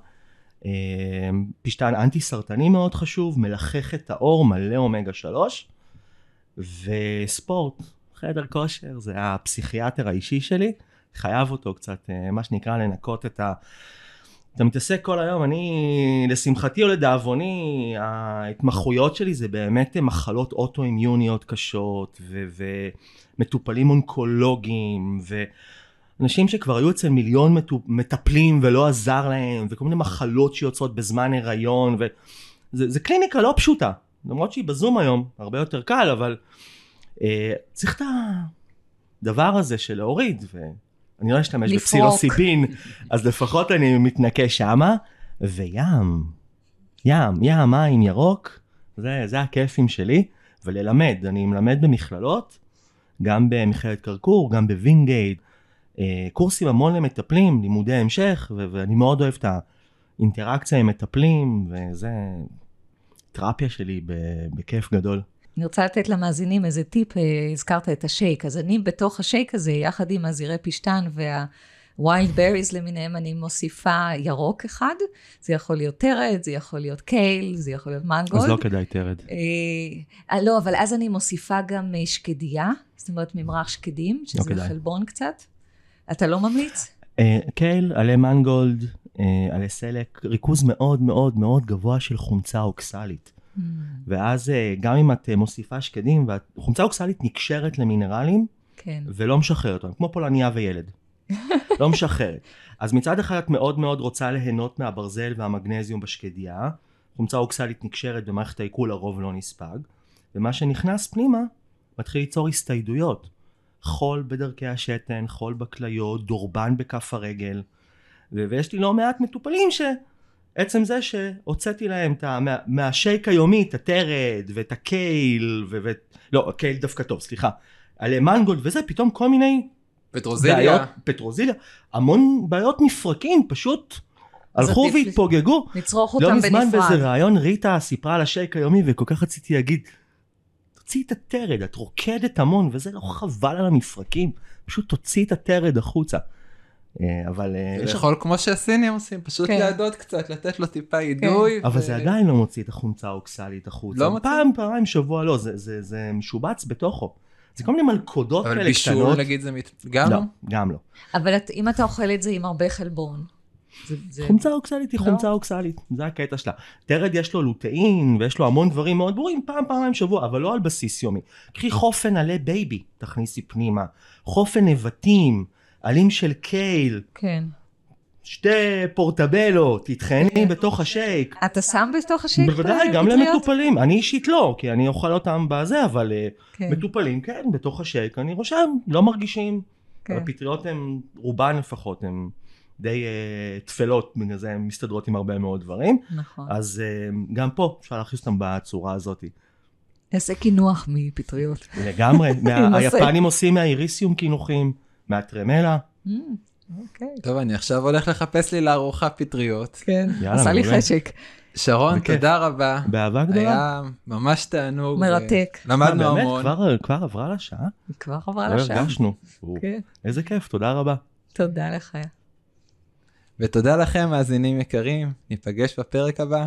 Uh, פשטן אנטי סרטני מאוד חשוב, מלחך את האור, מלא אומגה 3. וספורט, חדר כושר, זה הפסיכיאטר האישי שלי, חייב אותו קצת, uh, מה שנקרא, לנקות את ה... אתה מתעסק כל היום, אני, לשמחתי או לדאבוני, ההתמחויות שלי זה באמת מחלות אוטואימיוניות קשות, ומטופלים אונקולוגיים, ו... אנשים שכבר היו אצל מיליון מטפלים ולא עזר להם, וכל מיני מחלות שיוצאות בזמן הריון, וזה קליניקה לא פשוטה, למרות שהיא בזום היום, הרבה יותר קל, אבל אה, צריך את הדבר הזה של להוריד, ואני לא אשתמש. בפסילוסיבין, אז לפחות אני מתנחמת שמה, וים, ים, ים, מים ירוק, זה, זה הכיפים שלי, וללמד, אני מלמד במכללות, גם במכללת קרקור, גם בווינגייט, אה, קורסים המון למטפלים, לימודי המשך, ו- ואני מאוד אוהב את האינטראקציה עם מטפלים, וזה תרפיה שלי ב- בכיף גדול. אני רוצה לתת למאזינים איזה טיפ, אה, הזכרת את השייק, אז אני בתוך השייק הזה, יחד עם הזירי פשטן וה wild berries למיניהם, אני מוסיפה ירוק אחד, זה יכול להיות תרד, זה יכול להיות קייל, זה יכול להיות מנגולד. אז לא כדאי תרד. אה, לא, אבל אז אני מוסיפה גם אה, שקדיה, זאת אומרת ממרח שקדים, שזה כדאי. חלבון קצת. אתה לא ממליץ? אה, קייל, עלי מנגולד, אה, עלי סלק, ריכוז מאוד מאוד מאוד גבוה של חומצה אוקסלית. Mm. ואז אה, גם אם את אה, מוסיפה שקדים, וחומצה אוקסלית נקשרת למינרלים כן. ולא משחררת אותם, כמו פולניה וילד. לא משחררת. אז מצד אחד את מאוד מאוד רוצה ליהנות מהברזל והמגנזיום בשקדיה, חומצה אוקסלית נקשרת במערכת העיכול הרוב לא נספג, ומה שנכנס פנימה מתחיל ליצור הסתיידויות. חול בדרכי השתן, חול בכליות, דורבן בכף הרגל, ויש לי לא מעט מטופלים שעצם זה שהוצאתי להם את ה- מה- מהשייק היומי את הטרד ואת הקייל, ו- ו- לא, הקייל דווקא טוב, סליחה, עלי מנגולד וזה, פתאום כל מיני פטרוזיליה. בעיות, פטרוזיליה, המון בעיות מפרקים, פשוט הלכו והתפוגגו. לצרוך אותם לא מזמן בנפרד. באיזה ראיון ריטה סיפרה על השייק היומי וכל כך רציתי להגיד, תוציאי את הטרד, את רוקדת המון וזה לא חבל על המפרקים, פשוט תוציאי את הטרד החוצה. אה, אבל אה, יש... לאכול כמו שהסינים עושים, פשוט כן. להדות קצת, לתת לו טיפה אידוי. אבל ו- זה עדיין לא מוציא את החומצה האוקסלית החוצה. לא מוציא? פעם, פעמיים שבוע לא, זה, זה, זה משובץ בתוכו. זה כל מיני מלכודות אבל כאלה בישול קטנות. נגיד זה מת... גם לא? גם לא. אבל אם אתה אוכל את זה עם הרבה חלבון, זה... זה... חומצה אוקסלית היא לא. חומצה אוקסלית, זה הקטע שלה. תרד יש לו לוטאין ויש לו המון דברים מאוד ברורים פעם פעמיים בשבוע, אבל לא על בסיס יומי. קחי חופן עלי בייבי, תכניסי פנימה. חופן נבטים, עלים של קייל, כן. שתי פורטבלו, תטחני כן. בתוך השייק. אתה שם בתוך השייק? בוודאי, גם פטריות? למטופלים. אני אישית לא, כי אני אוכל אותם בזה, אבל אה, כן, מטופלים כן, בתוך השייק, אני רושם, לא מרגישים. כן. הפטריות הן, רובן לפחות, הן די אה, טפלות, בגלל זה הן מסתדרות עם הרבה מאוד דברים. נכון. אז אה, גם פה אפשר להכניס אותם בצורה הזאת. נעשה קינוח מפטריות. לגמרי, מה-. היפנים עושים מהאיריסיום קינוחים, מהטרמלה. Mm, אוקיי. טוב, אני עכשיו הולך לחפש לי לארוחה פטריות. כן, עשה לי. חשק. שרון. תודה רבה. באהבה גדולה. היה ממש תענוג. מרתק. למדנו באמת, המון. כבר- כבר עברה לה שעה? היא כבר עברה לא לשעה. הרגשנו. כן. איזה כיף, תודה רבה. תודה לך. ותודה לכם, מאזינים יקרים. ניפגש בפרק הבא.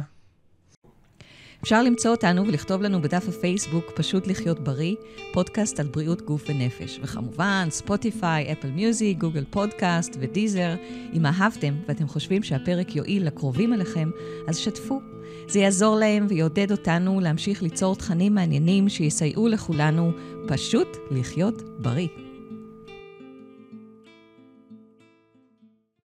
אפשר למצוא אותנו ולכתוב לנו בדף הפייסבוק פשוט לחיות בריא, פודקאסט על בריאות גוף ונפש. וכמובן, ספוטיפיי, אפל מיוזיק, גוגל פודקאסט ודיזר. אם אהבתם ואתם חושבים שהפרק יועיל לקרובים אליכם, אז שתפו. זה יעזור להם ויעודד אותנו להמשיך ליצור תכנים מעניינים שיסייעו לכולנו פשוט לחיות בריא.